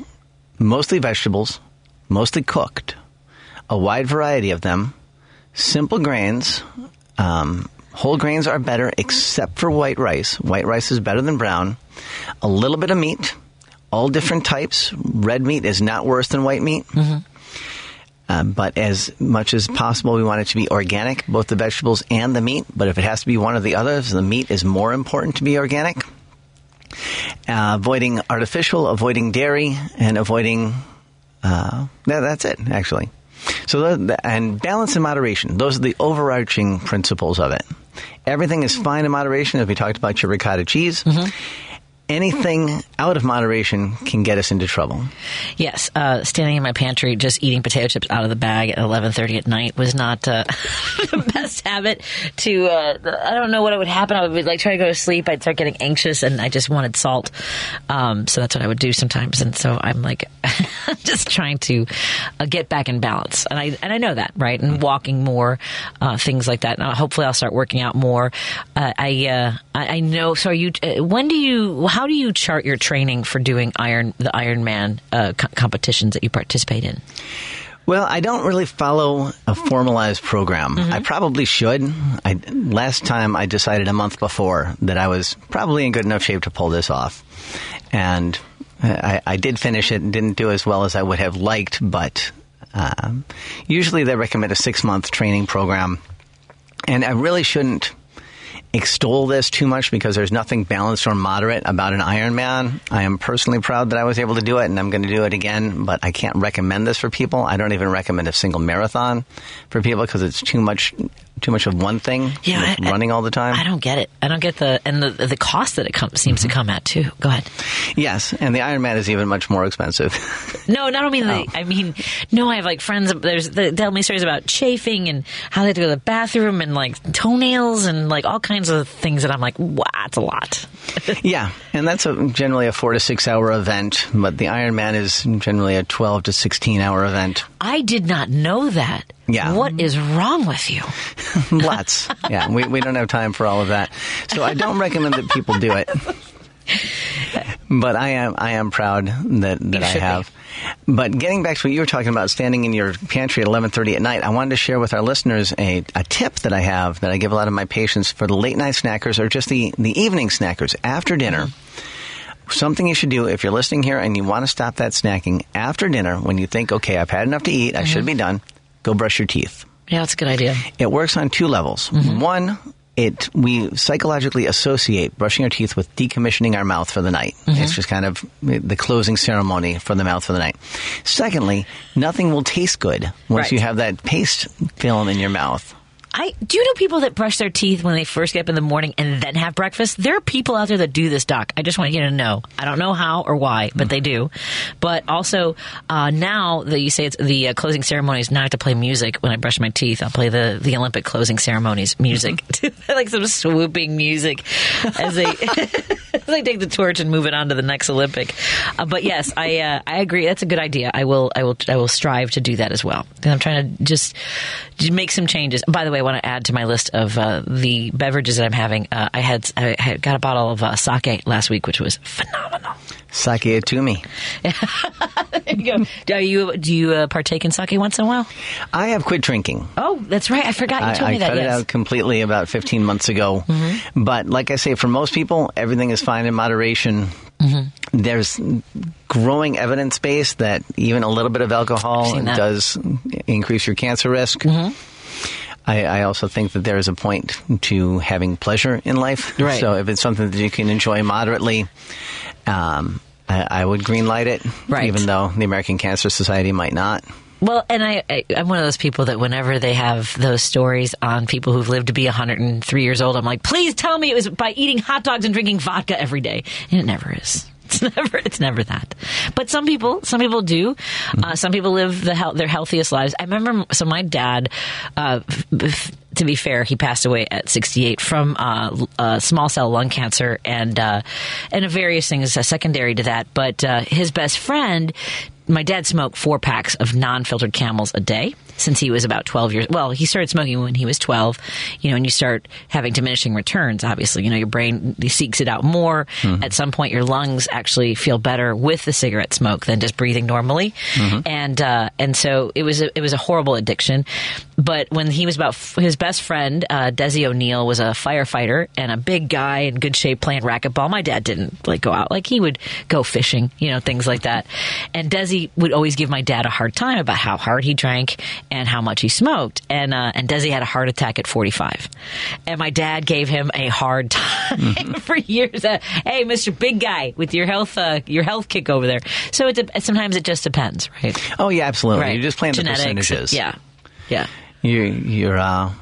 mostly vegetables, mostly cooked, a wide variety of them, simple grains. Um, whole grains are better except for white rice. White rice is better than brown. A little bit of meat, all different types. Red meat is not worse than white meat. Um, but as much as possible, we want it to be organic, both the vegetables and the meat. But if it has to be one or the other, the meat is more important to be organic. Uh, avoiding artificial, avoiding dairy, and avoiding. Uh, that, that's it, actually. So, the, and balance and moderation. Those are the overarching principles of it. Everything is fine in moderation, as we talked about your ricotta cheese. Anything out of moderation can get us into trouble. Yes, uh, standing in my pantry just eating potato chips out of the bag at 11:30 at night was not uh, the best habit. To uh, I don't know what would happen. I would be like try to go to sleep. I'd start getting anxious, and I just wanted salt. Um, so that's what I would do sometimes. And so I'm like just trying to uh, get back in balance. And I and I know that right. And walking more, uh, things like that. And hopefully I'll start working out more. Uh, I, uh, I I know. So are you? Uh, when do you? How do you chart your training for doing Iron the Ironman uh, co- competitions that you participate in? Well, I don't really follow a formalized program. I probably should. I, last time I decided a month before that I was probably in good enough shape to pull this off. And I, I did finish it and didn't do as well as I would have liked, but um, usually they recommend a six month training program. And I really shouldn't extol this too much because there's nothing balanced or moderate about an Ironman. I am personally proud that I was able to do it, and I'm going to do it again. But I can't recommend this for people. I don't even recommend a single marathon for people because it's too much, too much of one thing. Yeah, I- running all the time. I don't get it. I don't get the and the the cost that it com- seems to mm-hmm. come at too. Go ahead. Yes, and the Ironman is even much more expensive. No, not only Oh. the. I mean, no. I have like friends. There's they tell me stories about chafing and how they have to go to the bathroom and like toenails and like all kinds of things that I'm like, wow, it's a lot. yeah, and that's a, generally a four to six hour event, but the Ironman is generally a 12 to 16 hour event. I did not know that. Yeah. What is wrong with you? Lots. yeah, we, we don't have time for all of that. So I don't recommend that people do it. But I am I am proud that, that I should be. have. But getting back to what you were talking about, standing in your pantry at eleven thirty at night, I wanted to share with our listeners a, a tip that I have that I give a lot of my patients for the late night snackers or just the, the evening snackers after dinner. Mm-hmm. Something you should do if you're listening here and you want to stop that snacking after dinner when you think, okay, I've had enough to eat, I should mm-hmm. be done, go brush your teeth. Yeah, that's a good idea. It works on two levels. Mm-hmm. One, it we psychologically associate brushing our teeth with decommissioning our mouth for the night. Mm-hmm. It's just kind of the closing ceremony for the mouth for the night. Secondly, nothing will taste good once Right. you have that paste film in your mouth. I do you know people that brush their teeth when they first get up in the morning and then have breakfast. There are people out there that do this, Doc. I just want you to know. I don't know how or why, but they do. But also uh, now that you say it's the uh, closing ceremonies, now I have to play music when I brush my teeth. I'll play the the Olympic closing ceremonies music, like some swooping music as they as they take the torch and move it on to the next Olympic. Uh, but yes, I uh, I agree. That's a good idea. I will I will I will strive to do that as well. And I'm trying to just, make some changes. By the way, want to add to my list of uh, the beverages that I'm having. Uh, I had I had got a bottle of uh, sake last week, which was phenomenal. Sake it to me. There you go. Do you do you uh, partake in sake once in a while? I have quit drinking. Oh, that's right. I forgot you told I me that. I cut it Yes. out completely about 15 months ago. But like I say, for most people, everything is fine in moderation. There's growing evidence base that even a little bit of alcohol does increase your cancer risk. I, I also think that there is a point to having pleasure in life. Right. So if it's something that you can enjoy moderately, um, I, I would green light it, Right. even though the American Cancer Society might not. Well, and I, I, I'm one of those people that whenever they have those stories on people who've lived to be 103 years old, I'm like, please tell me it was by eating hot dogs and drinking vodka every day. And it never is. It's never, it's never that. But some people, some people do. Uh, some people live the hel- their healthiest lives. I remember, so my dad, uh, f- to be fair, he passed away at 68 from uh, uh, small cell lung cancer and uh, and various things secondary to that. But uh, his best friend my dad smoked four packs of non-filtered camels a day since he was about 12 years well he started smoking when he was 12 you know and you start having diminishing returns obviously. You know your brain seeks it out more. At some point your lungs actually feel better with the cigarette smoke than just breathing normally. And uh, and so it was a, it was a horrible addiction. But when he was about f- his best friend uh, Desi O'Neill was a firefighter and a big guy in good shape playing racquetball. My dad didn't like go out. Like he would go fishing you know things like that. And Desi would always give my dad a hard time about how hard he drank and how much he smoked. And uh, and Desi had a heart attack at 45, and my dad gave him a hard time for years. Uh, hey, Mister Big Guy, with your health uh, your health kick over there. So it de- sometimes it just depends, right? Oh, yeah, absolutely. Right. You're just playing Genetics, the percentages. Yeah, yeah. You, you're, uh,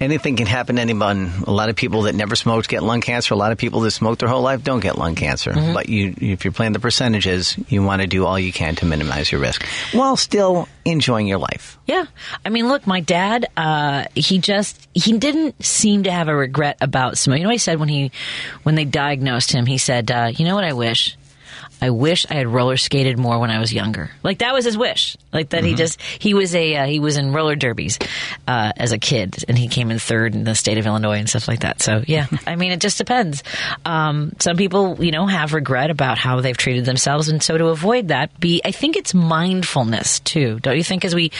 anything can happen to anyone. A lot of people that never smoked get lung cancer. A lot of people that smoke their whole life don't get lung cancer. Mm-hmm. But you, if you're playing the percentages, you want to do all you can to minimize your risk while still enjoying your life. Yeah. I mean, look, my dad, uh, he just, he didn't seem to have a regret about smoking. You know what he said when he, when they diagnosed him? He said, uh, you know what I wish? I wish I had roller skated more when I was younger. Like that was his wish. Like that he just he was a uh, he was in roller derbies uh, as a kid, and he came in third in the state of Illinois and stuff like that. So yeah, I mean it just depends. Um, some people you know have regret about how they've treated themselves, and so to avoid that, be I think it's mindfulness too. Don't you think? As we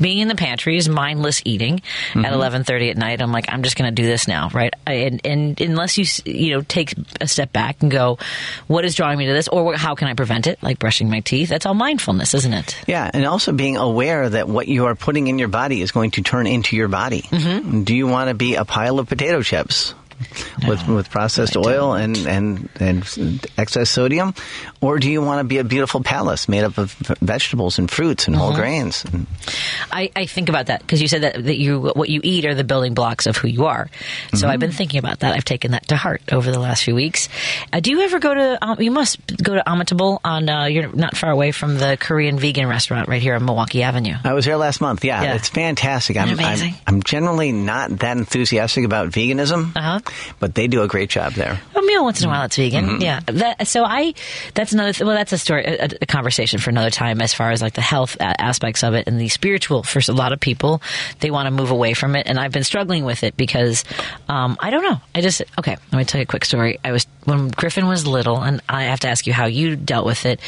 being in the pantry is mindless eating at eleven thirty at night. I'm like I'm just going to do this now, right? I- And, and unless you you know take a step back and go, what is drawing me to this, or how can I prevent it? Like brushing my teeth. That's all mindfulness, isn't it? Yeah, and also being aware that what you are putting in your body is going to turn into your body. Mm-hmm. Do you want to be a pile of potato chips? with with processed oil and, and and excess sodium, or do you want to be a beautiful palace made up of vegetables and fruits and Mm-hmm. whole grains? I, I think about that because you said that, that you what you eat are the building blocks of who you are. So I've been thinking about that. I've taken that to heart over the last few weeks. Uh, do you ever go to? Um, you must go to Amitabul on. Uh, you're not far away from the Korean vegan restaurant right here on Milwaukee Avenue. I was there last month. Yeah, Yeah. it's fantastic. I'm, amazing? I'm I'm generally not that enthusiastic about veganism, Uh-huh. But they do a great job there. A meal once in a while it's vegan. Mm-hmm. Yeah. That, so I, that's another, th- well, that's a story, a, a conversation for another time as far as like the health a- aspects of it and the spiritual for a lot of people. They want to move away from it. And I've been struggling with it because, um, I don't know. I just, okay, let me tell you a quick story. I was, when Griffin was little, and I have to ask you how you dealt with it.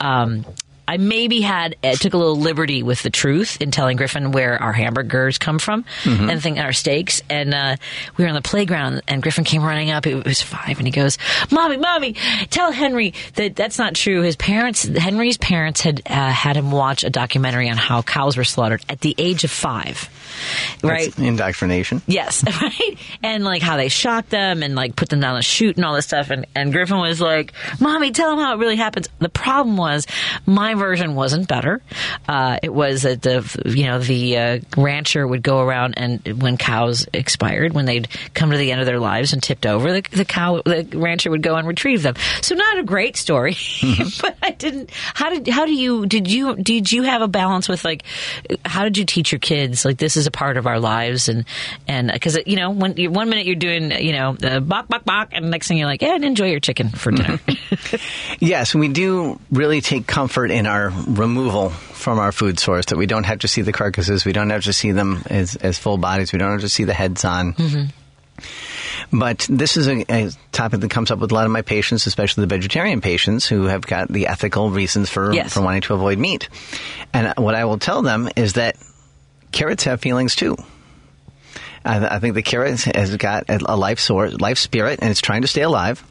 Um, I maybe had uh, took a little liberty with the truth in telling Griffin where our hamburgers come from and think our steaks. And uh, we were on the playground, and Griffin came running up. It was five, and he goes, "Mommy, mommy, tell Henry that that's not true." His parents, Henry's parents, had uh, had him watch a documentary on how cows were slaughtered at the age of five. Right. That's indoctrination. Yes, right. And like how they shocked them and like put them down the chute and all this stuff. And, and Griffin was like, "Mommy, tell them how it really happens." The problem was my version wasn't better. Uh, it was that the you know the uh, rancher would go around and when cows expired, when they'd come to the end of their lives and tipped over, the, the cow the rancher would go and retrieve them. So not a great story, but I didn't. How did how do you did you did you have a balance with like how did you teach your kids like this is a part of our lives and and uh, because you know when you one minute you're doing you know the bok bok bok and the next thing you're like yeah and enjoy your chicken for dinner Yes, we do really take comfort in our removal from our food source that we don't have to see the carcasses, we don't have to see them as, as full bodies, we don't have to see the heads on. Mm-hmm. But this is a, a topic that comes up with a lot of my patients, especially the vegetarian patients who have got the ethical reasons for, Yes. for wanting to avoid meat. And what I will tell them is that carrots have feelings too. I, I think the carrot has got a, a life source, life spirit, and it's trying to stay alive.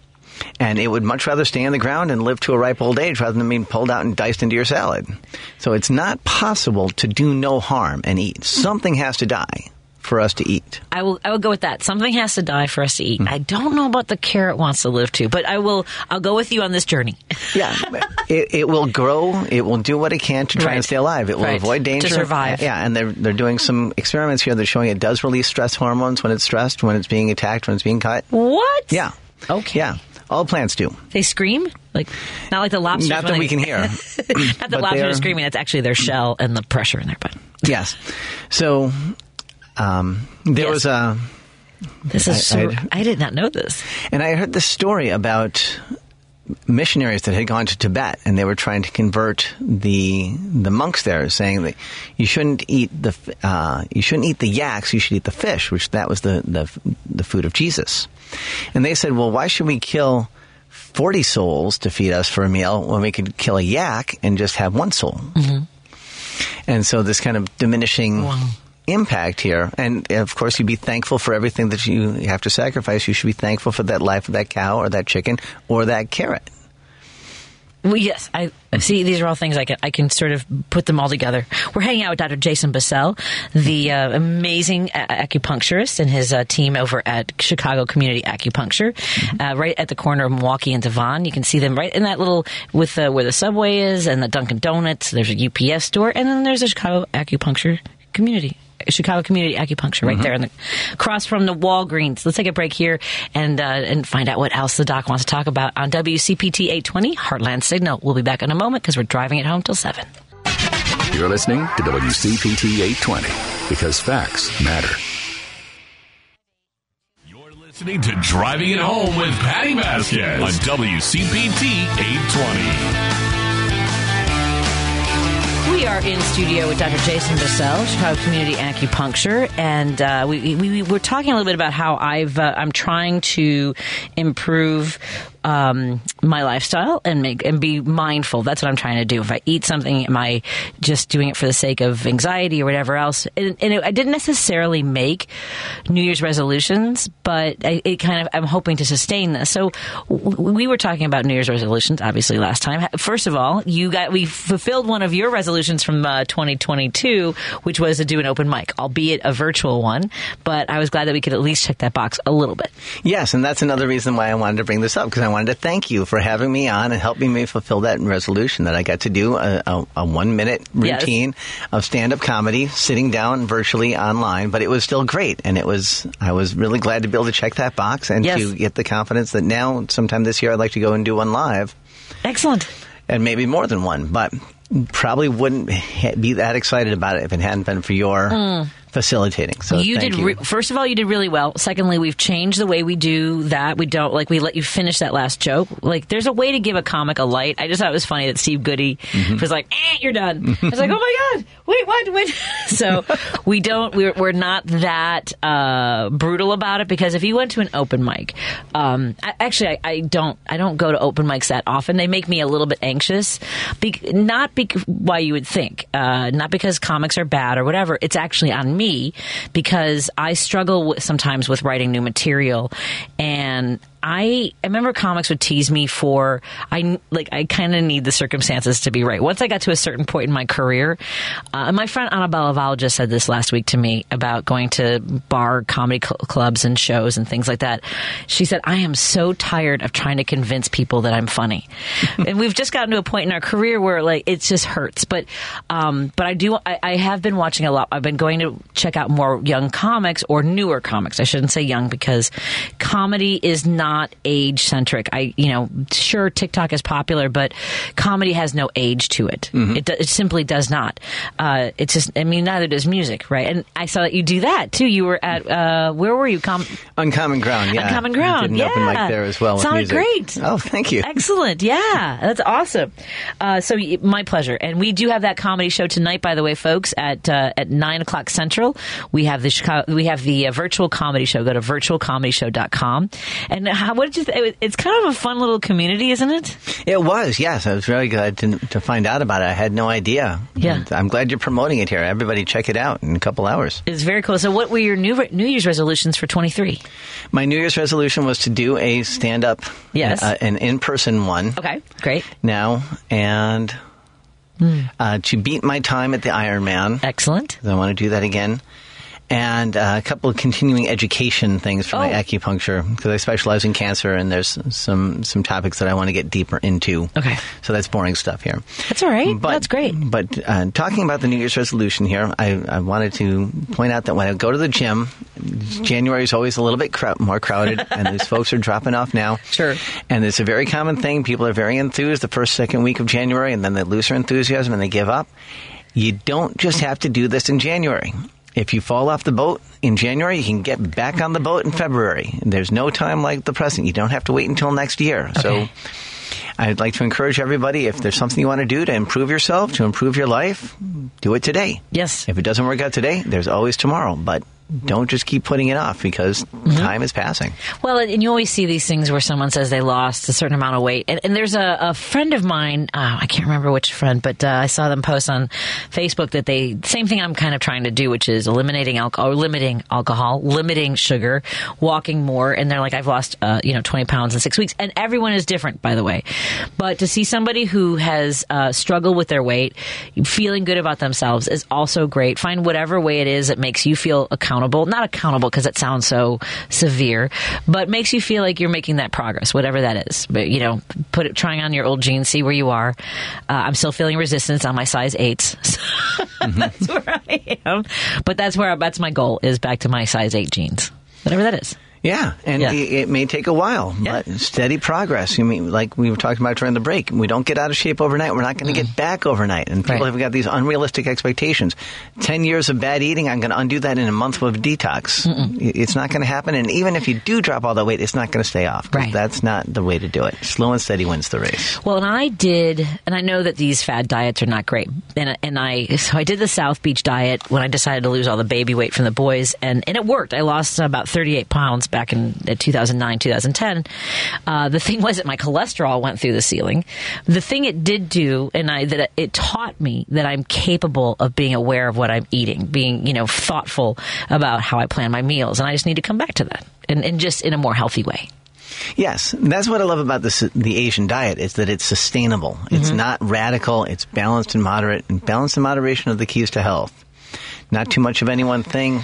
And it would much rather stay in the ground and live to a ripe old age rather than being pulled out and diced into your salad. So it's not possible to do no harm and eat. Something has to die for us to eat. I will I will go with that something has to die for us to eat I don't know about the carrot wants to live too but I will I'll go with you on this journey Yeah, it, it will grow. It will do what it can to try Right. and stay alive. It will Right. avoid To danger survive. Yeah, and they're they're doing some experiments here. They're showing it does release stress hormones when it's stressed, when it's being attacked, when it's being cut. what Yeah. Okay. Yeah. All plants do. they scream like not like the lobsters Not that we can hear. not the lobsters are screaming that's actually their shell and the pressure in their butt yes. So um, there Yes. was a, this is I- so I did not know this and I heard this story about missionaries that had gone to Tibet and they were trying to convert the the monks there, saying that you shouldn't eat the uh, you shouldn't eat the yaks, you should eat the fish, which that was the the, the food of Jesus. And they said, well, why should we kill? 40 souls to feed us for a meal when we could kill a yak and just have one soul. And so this kind of diminishing impact here. And of course, you'd be thankful for everything that you have to sacrifice. You should be thankful for that life of that cow or that chicken or that carrot. Well, yes, I see. These are all things I can I can sort of put them all together. We're hanging out with Dr. Jason Bassell, the uh, amazing a- acupuncturist, and his uh, team over at Chicago Community Acupuncture, uh, right at the corner of Milwaukee and Devon. You can see them right in that little with uh, where the subway is and the Dunkin' Donuts. There's a UPS store, and then there's a Chicago Acupuncture Community. Chicago Community Acupuncture, right there, in the, across from the Walgreens. Let's take a break here and uh, and find out what else the doc wants to talk about on WCPT 820 Heartland Signal. We'll be back in a moment because we're driving it home till seven. You're listening to WCPT 820 because facts matter. You're listening to Driving It Home with Patty Vasquez on WCPT 820. We are in studio with Dr. Jason Bassell, Chicago Community Acupuncture, and uh, we, we, we were talking a little bit about how I've uh, I'm trying to improve um, my lifestyle and make and be mindful. That's what I'm trying to do. If I eat something, am I just doing it for the sake of anxiety or whatever else? And, and it, I didn't necessarily make New Year's resolutions, but I, it kind of I'm hoping to sustain this. So w- we were talking about New Year's resolutions, obviously last time. First of all, you got we fulfilled one of your resolutions from uh, 2022, which was to do an open mic, albeit a virtual one. But I was glad that we could at least check that box a little bit. Yes, and that's another reason why I wanted to bring this up because I wanted to thank you for having me on and helping me fulfill that resolution that I got to do a, a, a one minute Yes. routine of stand up comedy, sitting down virtually online, but it was still great, and it was I was really glad to be able to check that box and Yes. to get the confidence that now sometime this year I'd like to go and do one live Excellent. and maybe more than one, but probably wouldn't be that excited about it if it hadn't been for your hmm. Facilitating. So you did. you. First of all, you did really well. Secondly, we've changed the way we do that. We don't like we let you finish that last joke. Like, there's a way to give a comic a light. I just thought it was funny that Steve Goody Mm-hmm. was like, eh, "You're done." I was like, "Oh my god, wait, what?" Wait. so we don't. We're we're not that uh, brutal about it because if you went to an open mic, um, I, actually, I, I don't. I don't go to open mics that often. They make me a little bit anxious. Be- not bec- why you would think. Uh, not because comics are bad or whatever. It's actually on me because I struggle with, sometimes with writing new material, and I, I remember comics would tease me for I like I kind of need the circumstances to be right. Once I got to a certain point in my career, uh, my friend Annabella Val just said this last week to me about going to bar comedy cl- clubs and shows and things like that. She said, "I am so tired of trying to convince people that I'm funny," and we've just gotten to a point in our career where like it just hurts. But um, but I do I, I have been watching a lot. I've been going to check out more young comics or newer comics. I shouldn't say young because comedy is not age centric. I, you know, sure TikTok is popular, but comedy has no age to it. It, do, it simply does not. Uh, it's just, I mean, neither does music, right? And I saw that you do that too. You were at, uh, where were you? Com- Uncommon ground, yeah. Uncommon Ground, Did an open mic yeah. there as well. Sounded great. Oh, thank you. Excellent. Yeah, that's awesome. Uh, so my pleasure. And we do have that comedy show tonight, by the way, folks, at uh, at nine o'clock central. We have the Chicago, we have the uh, virtual comedy show. Go to virtualcomedyshow.com. And how, what did you? Th- it's kind of a fun little community, isn't it? It was, yes. I was very glad to, to find out about it. I had no idea. Yeah. And I'm glad you're promoting it here. Everybody check it out in a couple hours. It's very cool. So, what were your new New Year's resolutions for twenty three? My New Year's resolution was to do a stand up, Yes. uh, an in person one Okay, great, now, and Hmm. uh, to beat my time at the Ironman. excellent. I want to do that again. And uh, a couple of continuing education things for my Oh. acupuncture because I specialize in cancer and there's some some topics that I want to get deeper into. Okay. so that's boring stuff here. That's all right. But, that's great. But uh, talking about the New Year's resolution here, I, I wanted to point out that when I go to the gym, January is always a little bit crowd, more crowded, and these folks are dropping off now. Sure. And it's a very common thing. People are very enthused the first, second week of January, and then they lose their enthusiasm and they give up. You don't just have to do this in January. If you fall off the boat in January, you can get back on the boat in February. There's no time like the present. You don't have to wait until next year. So I'd like to encourage everybody if there's something you want to do to improve yourself, to improve your life, do it today. Yes. If it doesn't work out today, there's always tomorrow. But don't just keep putting it off because Mm-hmm. time is passing. Well, and you always see these things where someone says they lost a certain amount of weight. And, and there's a, a friend of mine, uh, I can't remember which friend, but uh, I saw them post on Facebook that they, same thing I'm kind of trying to do, which is eliminating alcohol, or limiting alcohol, limiting sugar, walking more. And they're like, I've lost, uh, you know, 20 pounds in six weeks. And everyone is different, by the way. But to see somebody who has uh, struggled with their weight, feeling good about themselves is also great. Find whatever way it is that makes you feel accountable. Not accountable because it sounds so severe, but makes you feel like you're making that progress, whatever that is. But you know, put it, trying on your old jeans, see where you are. Uh, I'm still feeling resistance on my size eights. So that's where I am. But that's where I, that's my goal is back to my size eight jeans, whatever that is. Yeah, and Yeah. It, it may take a while, Yeah. but steady progress. You mean like we were talking about during the break? We don't get out of shape overnight. We're not going to get back overnight, and people Mm. Right. have got these unrealistic expectations. Ten years of bad eating, I'm going to undo that in a month of detox. It- It's not going to happen, and even if you do drop all that weight, it's not going to stay off. Right. That's not the way to do it. Slow and steady wins the race. Well, and I did, and I know that these fad diets are not great. And and I so I did the South Beach diet when I decided to lose all the baby weight from the boys, and and it worked. I lost about thirty eight pounds, back in uh, 2009, 2010. Uh, the thing was that my cholesterol went through the ceiling. The thing it did do, and I that it taught me that I'm capable of being aware of what I'm eating, being you know thoughtful about how I plan my meals, and I just need to come back to that, and, and just in a more healthy way. Yes, that's what I love about this, the Asian diet is that it's sustainable. It's Mm-hmm. not radical. It's balanced and moderate. And balance and moderation are the keys to health. Not too much of any one thing,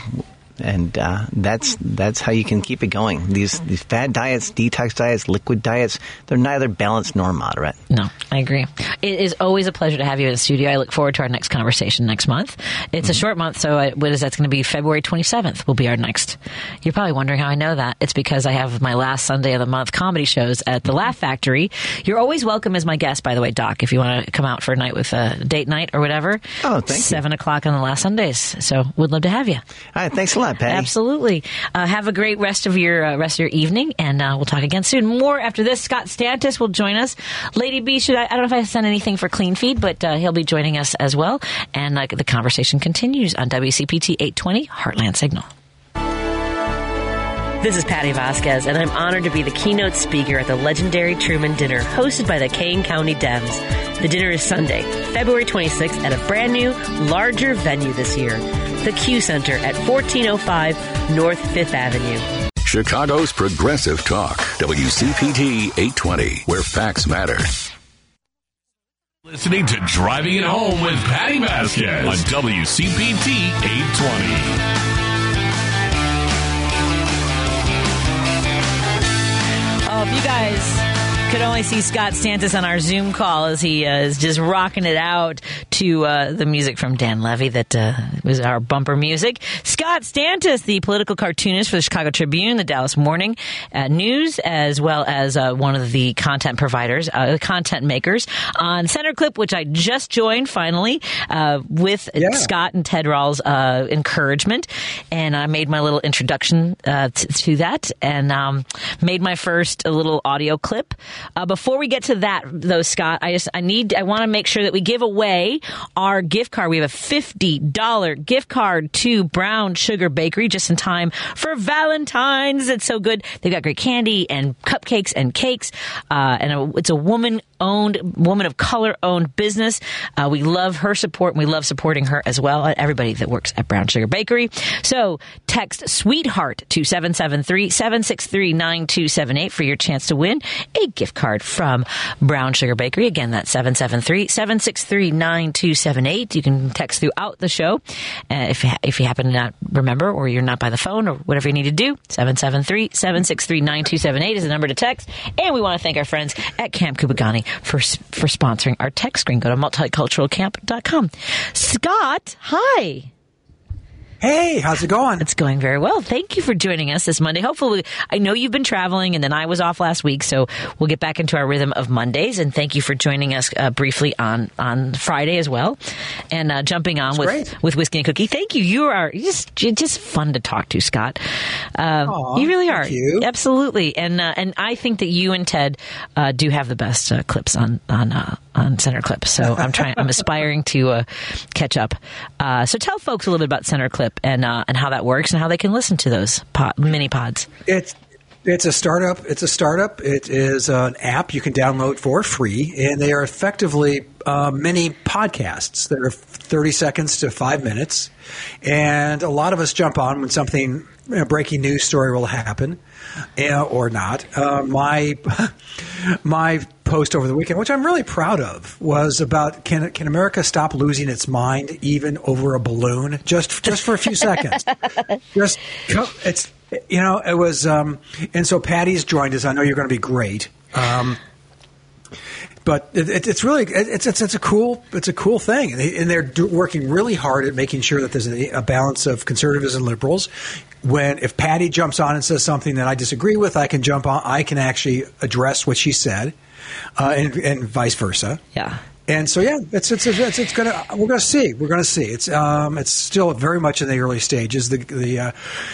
and uh, that's that's how you can keep it going. These these fad diets, detox diets, liquid diets, they're neither balanced nor moderate. No, I agree. It is always a pleasure to have you in the studio. I look forward to our next conversation next month. It's a mm-hmm. short month, so I, what is that's going to be? February 27th will be our next. You're probably wondering how I know that. It's because I have my last Sunday of the month comedy shows at the mm-hmm. Laugh Factory. You're always welcome as my guest, by the way, Doc, if you want to come out for a night with a date night or whatever. Oh, thank you. Seven o'clock on the last Sundays. So would love to have you. All right, thanks a lot, Patty. Absolutely. Uh, have a great rest of your uh, rest of your evening, and uh, we'll talk again soon. More after this. Scott Stantis will join us. Lady B, should I? I don't know if I sent anything for Clean Feed, but uh, he'll be joining us as well. And the conversation continues on WCPT 820 Heartland Signal. This is Patty Vasquez, and I'm honored to be the keynote speaker at the legendary Truman Dinner hosted by the Kane County Dems. The dinner is Sunday, February 26th, at a brand new, larger venue this year, the Q Center at 1405 North 5th Avenue. Chicago's Progressive Talk, WCPT 820, where facts matter. Listening to Driving It Home with Patty Vasquez on WCPT 820. If you guys could only see Scott Stantis on our Zoom call as he uh, is just rocking it out to uh, the music from Dan Levy that uh, was our bumper music. Scott Stantis, the political cartoonist for the Chicago Tribune, the Dallas Morning uh, News, as well as uh, one of the content providers, uh, the content makers on Center Clip, which I just joined finally uh, with Scott and Ted Rall's uh, encouragement, and I made my little introduction uh, t- to that, and um, made my first little audio clip. Uh, before we get to that, though, Scott, I just I need I want to make sure that we give away our gift card. We have a fifty dollar gift card to Brown Sugar Bakery just in time for Valentine's. It's so good. They've got great candy and cupcakes and cakes, uh, and a, it's a woman owned, woman of color owned business. Uh, we love her support and we love supporting her as well. uh, Everybody that works at Brown Sugar Bakery. So text sweetheart to 773 763 9278 for your chance to win a gift card from Brown Sugar Bakery. Again, that's 773 763 9278. You can text throughout the show uh, if, if you happen to not remember or you're not by the phone or whatever you need to do. 773 763 9278 is the number to text. And we want to thank our friends at Camp Kupugani for, for sponsoring our text screen. Go to multiculturalcamp.com. Scott, hi. Hey, how's it going? It's going very well. Thank you for joining us this Monday. Hopefully, I know you've been traveling, and then I was off last week, so we'll get back into our rhythm of Mondays. And thank you for joining us uh, briefly on on Friday as well, and uh, jumping on with great. with whiskey and cookie. Thank you. You are just you're just fun to talk to, Scott. Uh, Aw, you really are. thank you. Absolutely, and uh, and I think that you and Ted uh, do have the best uh, clips on on uh, on Center Clip. So I'm trying. I'm aspiring to uh, catch up. Uh, so tell folks a little bit about Center Clip and uh, and how that works and how they can listen to those pod, mini pods. It's it's a startup. It's a startup. It is an app you can download for free, and they are effectively uh, mini podcasts that are thirty seconds to five minutes. And a lot of us jump on when something a breaking news story will happen, uh, or not. Uh, my my post over the weekend, which I'm really proud of, was about can can America stop losing its mind even over a balloon just just for a few seconds? just it's you know it was um, and so Patty's joined us. I know you're going to be great. Um, but it, it, it's really it's, it's it's a cool it's a cool thing, and, they, they're do, working really hard at making sure that there's a, a balance of conservatives and liberals. When if Patty jumps on and says something that I disagree with, I can jump on. I can actually address what she said, uh, and, and vice versa. Yeah. And so yeah, it's it's it's, it's gonna we're gonna see we're gonna see it's um it's still very much in the early stages. The the uh,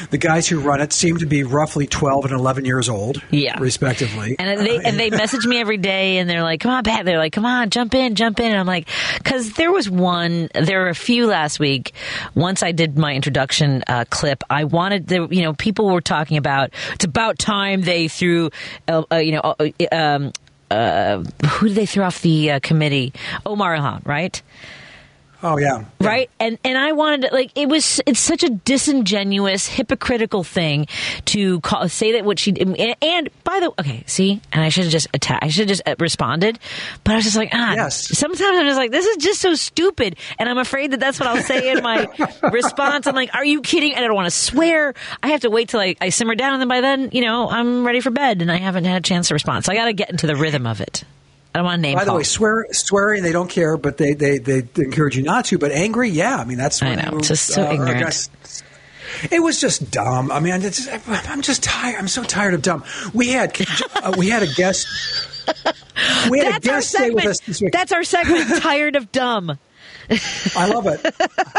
the guys who run it seem to be roughly twelve and eleven years old, Yeah. respectively. And they and they message me every day, and they're like, "Come on, Pat." They're like, "Come on, jump in, jump in." And I'm like, because there was one, there were a few last week. Once I did my introduction uh, clip, I wanted the you know people were talking about it's about time they threw, uh, uh, you know, uh, um, uh, who did they throw off the uh, committee? Omar Ilhan, right? Oh yeah, right? And and i wanted to like it was it's such a disingenuous hypocritical thing to call, say that what she and, and by the way, okay see? And i should have just attacked i should have just uh, responded. But i was just like ah Yes. sometimes i'm just like this is just so stupid. And i'm afraid that that's what i'll say in my response. I'm like are you kidding? And i don't want to swear. I have to wait till I, I simmer down and then by then you know i'm ready for bed and i haven't had a chance to respond. So i gotta get into the rhythm of it i don't want to name By the call. way, swear, swearing they don't care, but they, they, they encourage you not to. But angry, yeah, I mean that's I know, just so uh, ignorant. guess- It was just dumb. I mean, I'm just tired. I'm so tired of dumb. We had uh, we had a guest. We had a that's our guest stay with us this week. that's our segment tired of dumb I love it.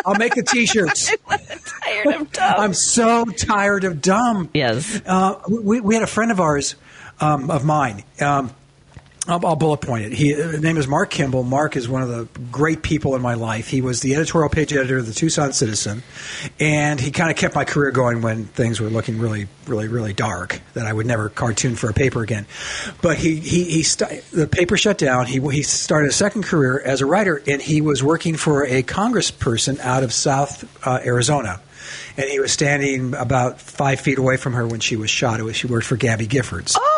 I'll make the t-shirts. tired of dumb I'm so tired of dumb. Yes. Uh, we, we had a friend of ours, um, of mine. Um, I'll, I'll bullet point it. He, his name is Mark Kimble. Mark is one of the great people in my life. He was the editorial page editor of the Tucson Citizen, and he kind of kept my career going when things were looking really, really, really dark. That I would never cartoon for a paper again. But he, he, he st- the paper shut down. He, he started a second career as a writer, and he was working for a congressperson out of South uh, Arizona and he was standing about five feet away from her when she was shot. Was, she worked for Gabby Giffords. Oh.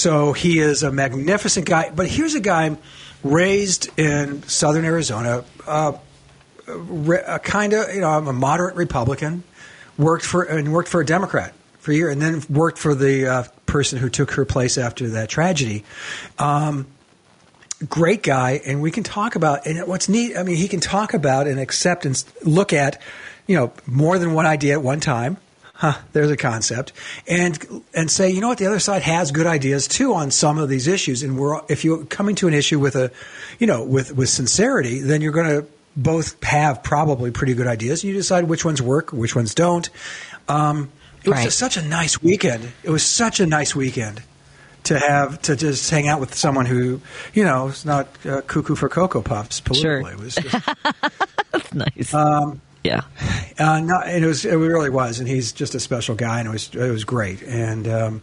So he is a magnificent guy. But here's a guy raised in southern Arizona, uh, a kind of, you know, I'm a moderate Republican, worked for, and worked for a Democrat for a year, and then worked for the uh, person who took her place after that tragedy. Um, great guy, and we can talk about. And what's neat, I mean, he can talk about and accept and look at, you know, more than one idea at one time. Huh, there's a concept, and and say, you know what, the other side has good ideas too on some of these issues. And we're if you're coming to an issue with a, you know, with with sincerity, then you're going to both have probably pretty good ideas. And you decide which ones work, which ones don't. Um, it was Right. just such a nice weekend. It was such a nice weekend to have to just hang out with someone who you know is not uh, cuckoo for cocoa puffs Sure. politically. It was just, nice. Um, yeah. uh, no, and it was it really was, and he's just a special guy, and it was it was great, and um,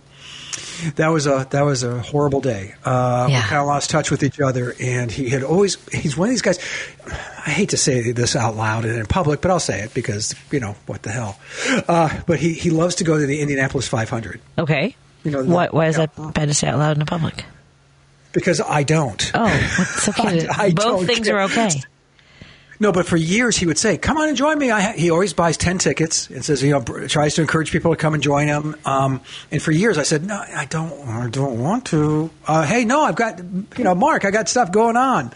that was a that was a horrible day. Uh, Yeah. We kind of lost touch with each other, and he had always he's one of these guys. I hate to say this out loud and in public, but I'll say it because you know what the hell. Uh, but he he loves to go to the Indianapolis 500 Okay. You know, the- why, why is that bad to say out loud in the public? because I don't. Oh, it's okay. I- I Both things care. are okay. No, but for years he would say, "Come on and join me." I ha-. He always buys ten tickets and says, you know, tries to encourage people to come and join him. Um, and for years I said, "No, I don't. I don't want to." Uh, hey, no, I've got, you know, Mark, I got stuff going on.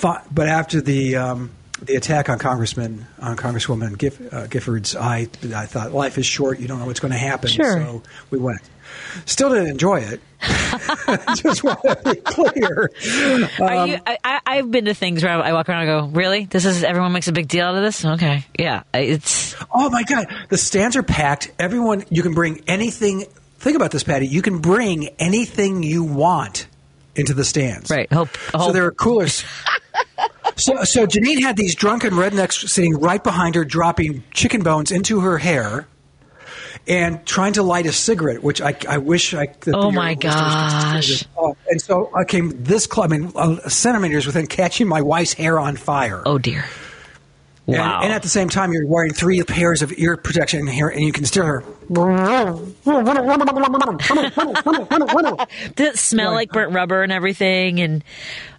But after the um, the attack on Congressman on Congresswoman Giff, uh, Giffords, I I thought life is short. You don't know what's going to happen. Sure. So we went. Still didn't enjoy it. Just want to be clear. Are Um, you? I, I, I've been to things where I walk around and go, "Really? This is everyone makes a big deal out of this." Okay, yeah, it's Oh my God, the stands are packed. Everyone, you can bring anything. Think about this, Patty. You can bring anything you want into the stands. right. Hope, So there are coolers. so, so Janine had these drunken rednecks sitting right behind her, dropping chicken bones into her hair. And trying to light a cigarette, which I, I wish I. Oh my gosh. And so I came this close. I mean, uh, centimeters within catching my wife's hair on fire. oh dear. And, Wow. and at the same time, you're wearing three pairs of ear protection here, and you can still hear. Does it smell like burnt rubber and everything? And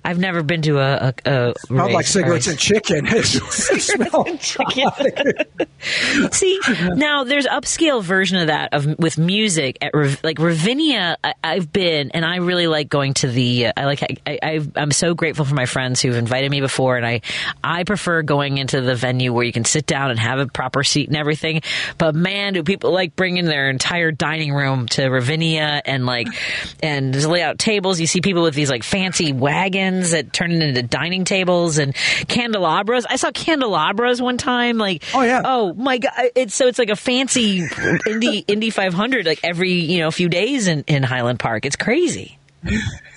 I've never been to a, a, a Smelled like cigarettes race. and chicken. Smelled See, now there's upscale version of that of with music at like Ravinia. I, I've been and I really like going to the. Uh, I like. I, I, I'm so grateful for my friends who've invited me before, and I I prefer going into the venue where you can sit down and have a proper seat and everything. But man, do people like bringing their entire dining room to Ravinia and like and just lay out tables. You see people with these like fancy wagons that turn into dining tables and candelabras. I saw candelabras one time. Like, Oh, yeah. oh my god! It's so it's like a fancy Indy Indy 500 like every you know few days in in Highland Park. It's crazy.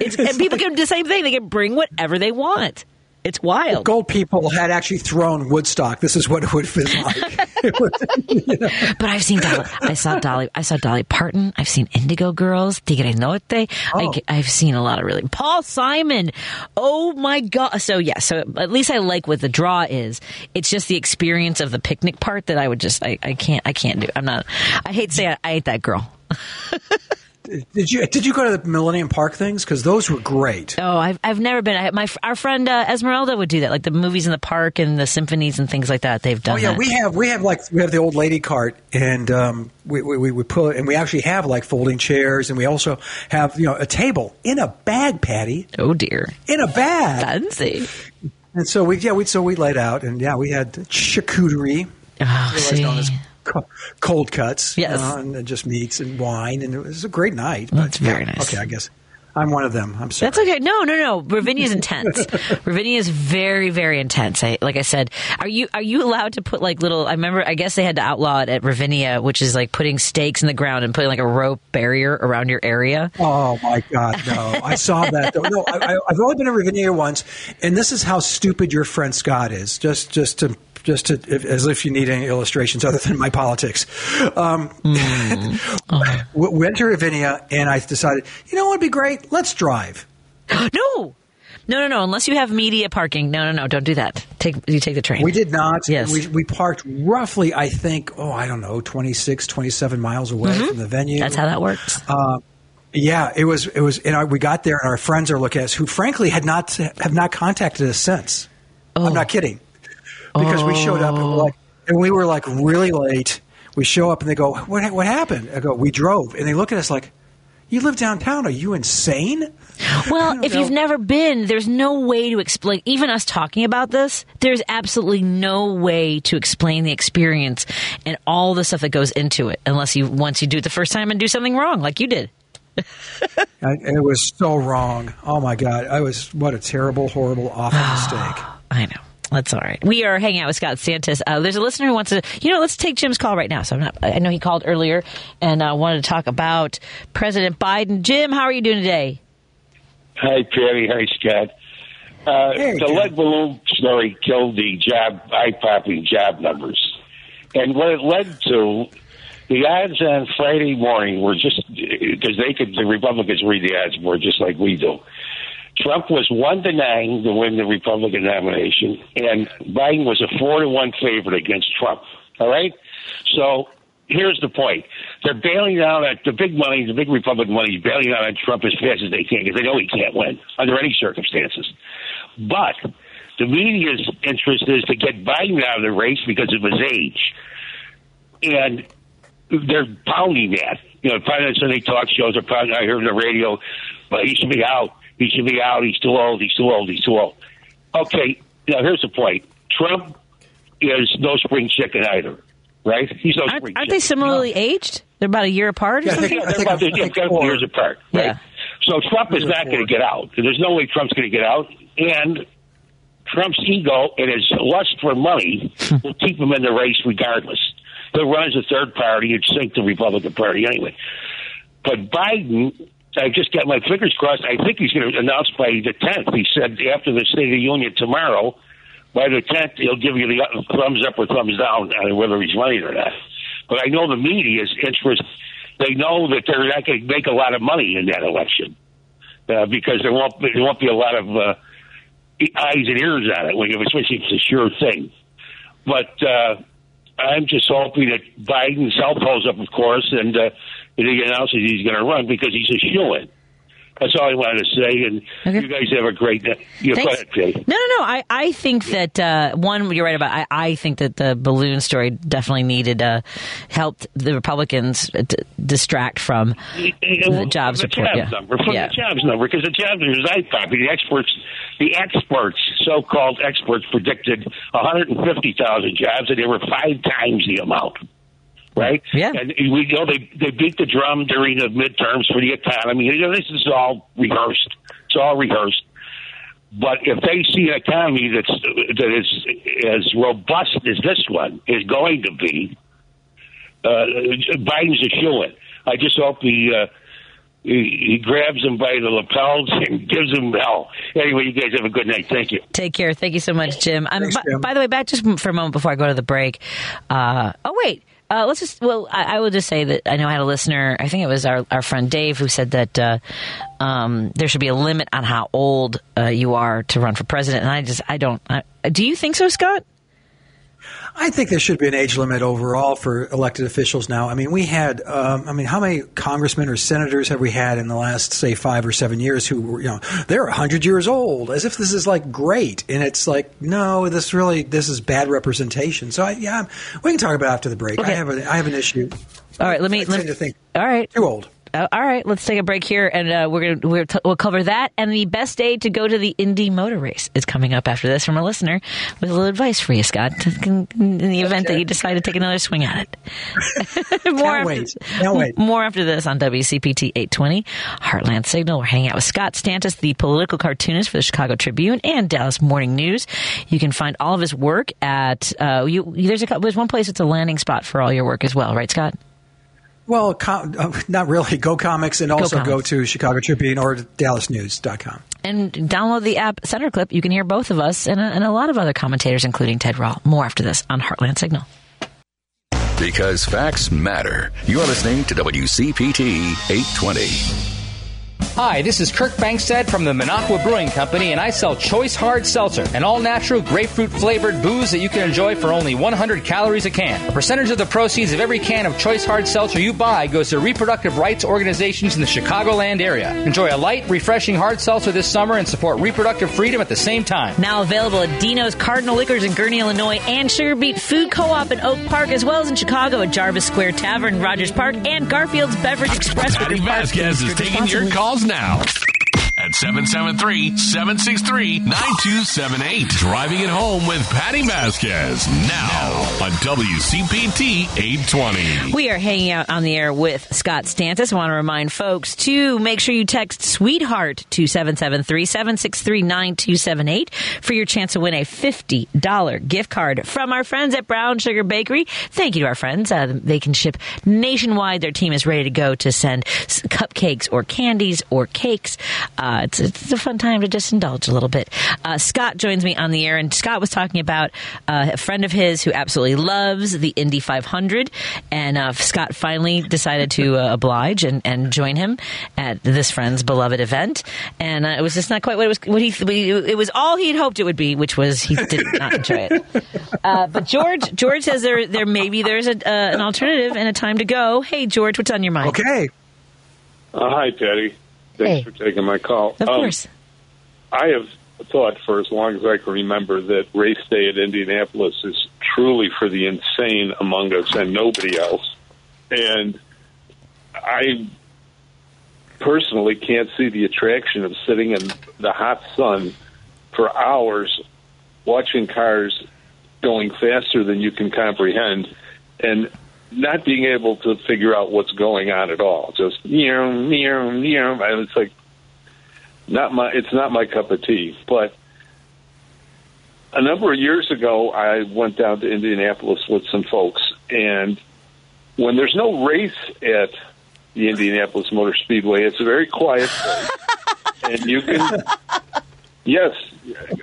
It's and people can do the same thing. They can bring whatever they want. It's wild. Gold people had actually thrown Woodstock. This is what it would have been like. Was- But I've seen Dolly. I saw Dolly. I saw Dolly Parton. I've seen Indigo Girls. Tigre Norte. Oh. I, have seen a lot of really Paul Simon. Oh my god! So yeah. So at least I like what the draw is. It's just the experience of the picnic part that I would just I, I can't I can't do. I'm not. I hate saying. I hate that girl. did you did you go to the Millennium Park things? Because those were great. Oh, I've I've never been. I, my our friend uh, Esmeralda would do that, like the movies in the park and the symphonies and things like that. They've done. Oh yeah, that. we have we have like we have the old lady cart, and um, we, we we we put and we actually have like folding chairs, and we also have you know a table in a bag, Patty, Oh dear, in a bag. fancy. And so we yeah we so we laid out, and yeah we had charcuterie, Oh, see. Known as co- cold cuts, you Yes. know, and just meats and wine, and it was a great night. That's But, yeah, very nice. Okay, I guess I'm one of them. I'm sorry. That's okay. No, no, no. Ravinia is intense. Ravinia is very, very intense. I, like I said, are you are you allowed to put like little? I remember. I guess they had to outlaw it at Ravinia, which is like putting stakes in the ground and putting like a rope barrier around your area. Oh my God, no! I saw that. Though. No, I, I, I've only been to Ravinia once, and this is how stupid your friend Scott is. Just, just to, just to, if, as if you need any illustrations other than my politics. Um, we went to Ravinia, and I decided, you know what would be great? Let's drive. no, no, no, no. Unless you have media parking. No, no, no. Don't do that. Take you take the train. We did not. Yes. We, we parked roughly, I think, oh, I don't know, 26, 27 miles away from the venue. Mm-hmm. That's how that works. Yeah, it was. It was. And I, we got there, and our friends are looking at us, who frankly had not have not contacted us since. I'm not kidding, because we showed up and, we're oh. like, and we were like really late. We show up and they go, "What? What happened?" I go, "We drove," and they look at us like, "You live downtown? Are you insane?" Well, if you've never been, there's no way to explain. Even us talking about this, there's absolutely no way to explain the experience and all the stuff that goes into it, unless you once you do it the first time and do something wrong, like you did. I, it was so wrong. Oh my god, I was what a terrible, horrible, awful mistake. I know. That's all right. We are hanging out with Scott Stantis. Uh, there's a listener who wants to, you know, let's take Jim's call right now. So I'm not, I know he called earlier and uh, wanted to talk about President Biden. Jim, how are you doing today? Hi, Patty. Hi, Scott. Uh, the Jim. lead balloon story killed the job, eye-popping job numbers. And what it led to, the odds on Friday morning were just, because they could, the Republicans read the odds more just like we do. Trump was one to nine to win the Republican nomination, and Biden was a four to one favorite against Trump. All right, so here's the point: they're bailing out at the big money, the big Republican money, bailing out on Trump as fast as they can because they know he can't win under any circumstances. But the media's interest is to get Biden out of the race because of his age, and they're pounding that. You know, probably on Sunday talk shows are pounding. I heard on the radio, but he should be out. He should be out. He's too old. He's too old. He's too old. Okay, now here's the point. Trump is no spring chicken either, right? He's no Aren't, spring aren't they chicken. similarly aged? They're about a year apart or Yeah, something? Yeah, they're about I they're think a couple four. years apart, right? Yeah. So Trump is not going to get out. There's no way Trump's going to get out, and Trump's ego and his lust for money will keep him in the race regardless. He'll run as a third party and sink the Republican Party anyway. But Biden, I just got my fingers crossed. I think he's going to announce by the 10th. He said after the State of the Union tomorrow, by the 10th, he'll give you the thumbs up or thumbs down on whether he's running or not. But I know the media's interest. They know that they're not going to make a lot of money in that election uh, because there won't there won't be a lot of uh, eyes and ears on it, when especially if it's a sure thing. But uh, I'm just hoping that Biden's health holds up, of course, and uh, he announces he's going to run because he's a shoo-in. That's all I wanted to say, and Okay. you guys have a great day. You go ahead, Jay. No, no, no. I, I think that uh, one, you're right about. I, I think that the balloon story definitely needed uh, helped the Republicans d- distract from the jobs the report. jobs yeah. number, from yeah. the jobs number, because the jobs number is I copy. The experts, the experts, so-called experts, predicted 150,000 jobs, and they were five times the amount. Right? Yeah. And we you know they they beat the drum during the midterms for the economy. You know, this is all rehearsed. It's all rehearsed. But if they see an economy that's that is as robust as this one is going to be, uh, Biden's a shoe in. I just hope he, uh, he he grabs him by the lapels and gives him hell. Anyway, you guys have a good night. Thank you. Take care. Thank you so much, Jim. Um, Thanks, by, by the way, back just for a moment before I go to the break. Uh, oh, wait. Uh, let's just, well, I, I will just say that I know I had a listener, I think it was our, our friend Dave, who said that uh, um, there should be a limit on how old uh, you are to run for president. And I just, I don't, I, do you think so, Scott? I think there should be an age limit overall for elected officials now. I mean, we had, um, I mean, how many congressmen or senators have we had in the last, say, five or seven years who were, you know, they're 100 years old, as if this is like great. And it's like, no, this really, this is bad representation. So, I, yeah, we can talk about it after the break. Okay. I, have a, I have an issue. All right, let me, let to think all right. too old. Uh, all right, let's take a break here, and uh, we're gonna we're t- we'll cover that. And the best day to go to the Indy Motor Race is coming up after this from a listener with a little advice for you, Scott, in the event that you decide to take another swing at it. more after, wait. Wait. More after this on WCPT 820 Heartland Signal. We're hanging out with Scott Stantis, the political cartoonist for the Chicago Tribune and Dallas Morning News. You can find all of his work at uh, you. There's a couple- there's one place that's a landing spot for all your work as well, right, Scott? Well, com- uh, not really. Go Comics and also go, Comics. to Chicago Tribune or DallasNews.com. and download the app Center Clip. You can hear both of us and a, and a lot of other commentators, including Ted Rall. More after this on Heartland Signal. Because facts matter. You're listening to WCPT 820. Hi, this is Kirk Bangstad from the Minocqua Brewing Company, and I sell Choice Hard Seltzer, an all natural grapefruit flavored booze that you can enjoy for only 100 calories a can. A percentage of the proceeds of every can of Choice Hard Seltzer you buy goes to reproductive rights organizations in the Chicagoland area. Enjoy a light, refreshing hard seltzer this summer and support reproductive freedom at the same time. Now available at Dino's Cardinal Liquors in Gurnee, Illinois, and Sugar Beet Food Co-op in Oak Park, as well as in Chicago at Jarvis Square Tavern, Rogers Park, and Garfield's Beverage Express. Patty Vasquez is taking your calls now at 773-763-9278. Driving it home with Patty Vasquez now on WCPT 820. We are hanging out on the air with Scott Stantis. I want to remind folks to make sure you text Sweetheart to 773-763-9278 for your chance to win a $50 gift card from our friends at Brown Sugar Bakery. Thank you to our friends. Uh, they can ship nationwide. Their team is ready to go to send cupcakes or candies or cakes. Uh, it's, it's a fun time to just indulge a little bit. Uh, Scott joins me on the air, and Scott was talking about uh, a friend of his who absolutely loves the Indy 500, and uh, Scott finally decided to uh, oblige and, and join him at this friend's beloved event. And uh, it was just not quite what it was. What he it was all he had hoped it would be, which was he did not enjoy it. Uh, but George George says there there maybe there's a, uh, an alternative and a time to go. Hey George, what's on your mind? Okay. Uh, hi, Patty. Thanks Hey. for taking my call. Of Um, course. I have thought for as long as I can remember that race day at Indianapolis is truly for the insane among us and nobody else. And I personally can't see the attraction of sitting in the hot sun for hours watching cars going faster than you can comprehend and not being able to figure out what's going on at all. Just meow, meow, meow. And it's like not my it's not my cup of tea. But a number of years ago I went down to Indianapolis with some folks and when there's no race at the Indianapolis Motor Speedway, it's a very quiet place. and you can Yes,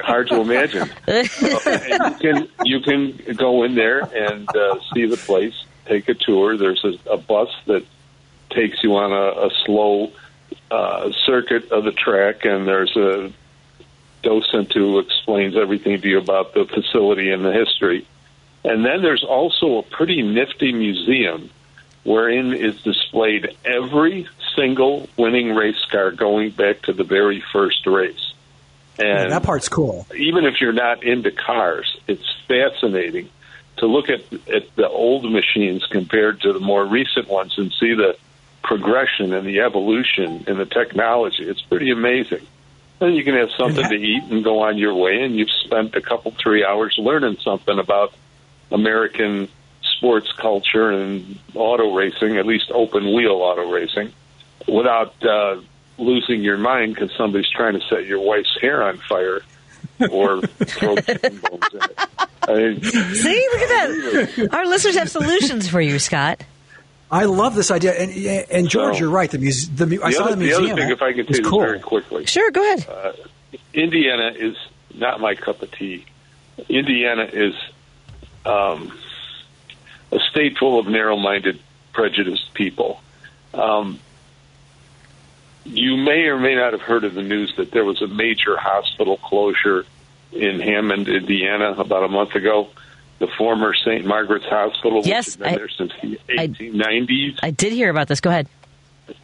hard to imagine. and you can you can go in there and uh, see the place, take a tour. There's a, a bus that takes you on a, a slow uh, circuit of the track, and there's a docent who explains everything to you about the facility and the history. And then there's also a pretty nifty museum wherein is displayed every single winning race car going back to the very first race. And that part's cool. even if you're not into cars, it's fascinating to look at at the old machines compared to the more recent ones and see the progression and the evolution in the technology. It's pretty amazing. Then you can have something to eat and go on your way, and you've spent a couple three hours learning something about American sports culture and auto racing, at least open wheel auto racing, without uh, losing your mind because somebody's trying to set your wife's hair on fire or throw chicken bones in it. I mean, See, look at that. Our listeners have solutions for you, Scott. I love this idea, and and George, So- you're right. The, muse- the mu- I the saw other, the the other museum. thing, if I could It's say cool. very quickly, Sure, go ahead. uh, Indiana is not my cup of tea. Indiana is um, a state full of narrow-minded, prejudiced people. Um, you may or may not have heard of the news that there was a major hospital closure in Hammond, Indiana, about a month ago. The former St. Margaret's Hospital, which Yes, has been I- there since the 1890s. I did hear about this. Go ahead.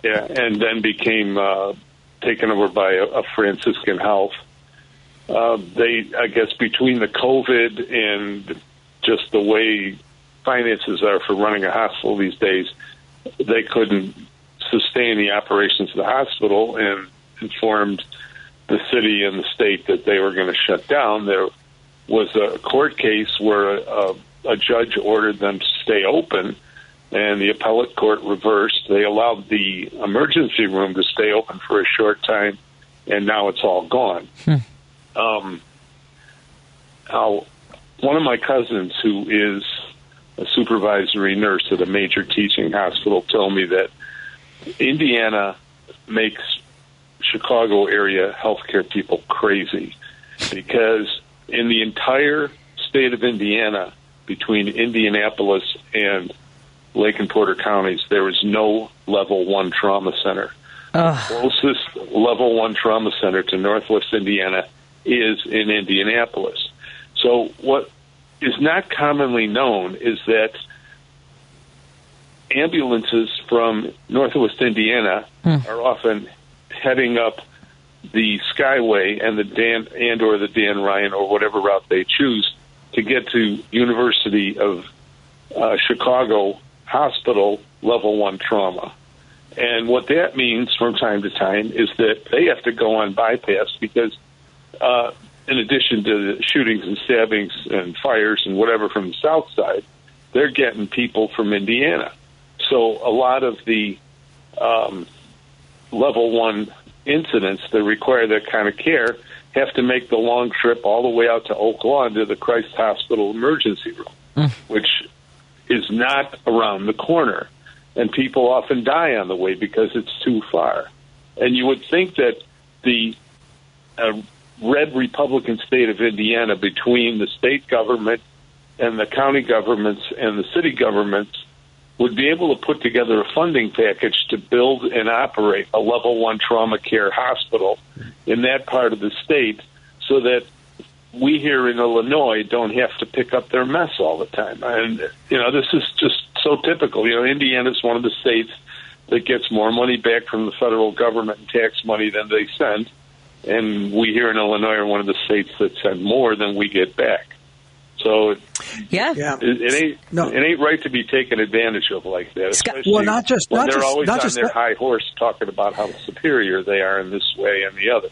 Yeah, and then became uh, taken over by a, a Franciscan Health. Uh, they, I guess, between the COVID and just the way finances are for running a hospital these days, they couldn't sustain the operations of the hospital and informed the city and the state that they were going to shut down. There was a court case where a, a judge ordered them to stay open and the appellate court reversed. They allowed the emergency room to stay open for a short time, and now it's all gone. Um, now, one of my cousins, who is a supervisory nurse at a major teaching hospital, told me that Indiana makes Chicago area healthcare people crazy because in the entire state of Indiana, between Indianapolis and Lake and Porter counties, there is no level one trauma center. The closest level one trauma center to Northwest Indiana is in Indianapolis. So, what is not commonly known is that ambulances from Northwest Indiana are often heading up the Skyway and the Dan and or the Dan Ryan or whatever route they choose to get to University of uh, Chicago Hospital Level One trauma. And what that means from time to time is that they have to go on bypass because, uh, in addition to the shootings and stabbings and fires and whatever from the south side, they're getting people from Indiana. So a lot of the um, level one incidents that require that kind of care have to make the long trip all the way out to Oak Lawn to the Christ Hospital emergency room, which is not around the corner. And people often die on the way because it's too far. And you would think that the uh, red Republican state of Indiana, between the state government and the county governments and the city governments, would be able to put together a funding package to build and operate a level one trauma care hospital in that part of the state so that we here in Illinois don't have to pick up their mess all the time. And, you know, this is just so typical. You know, Indiana's one of the states that gets more money back from the federal government and tax money than they send. And we here in Illinois are one of the states that send more than we get back. So yeah, yeah. it, it ain't it ain't right to be taken advantage of like that. especially Well, not just- when not they're just- always not on just their that- high horse talking about how superior they are in this way and the other.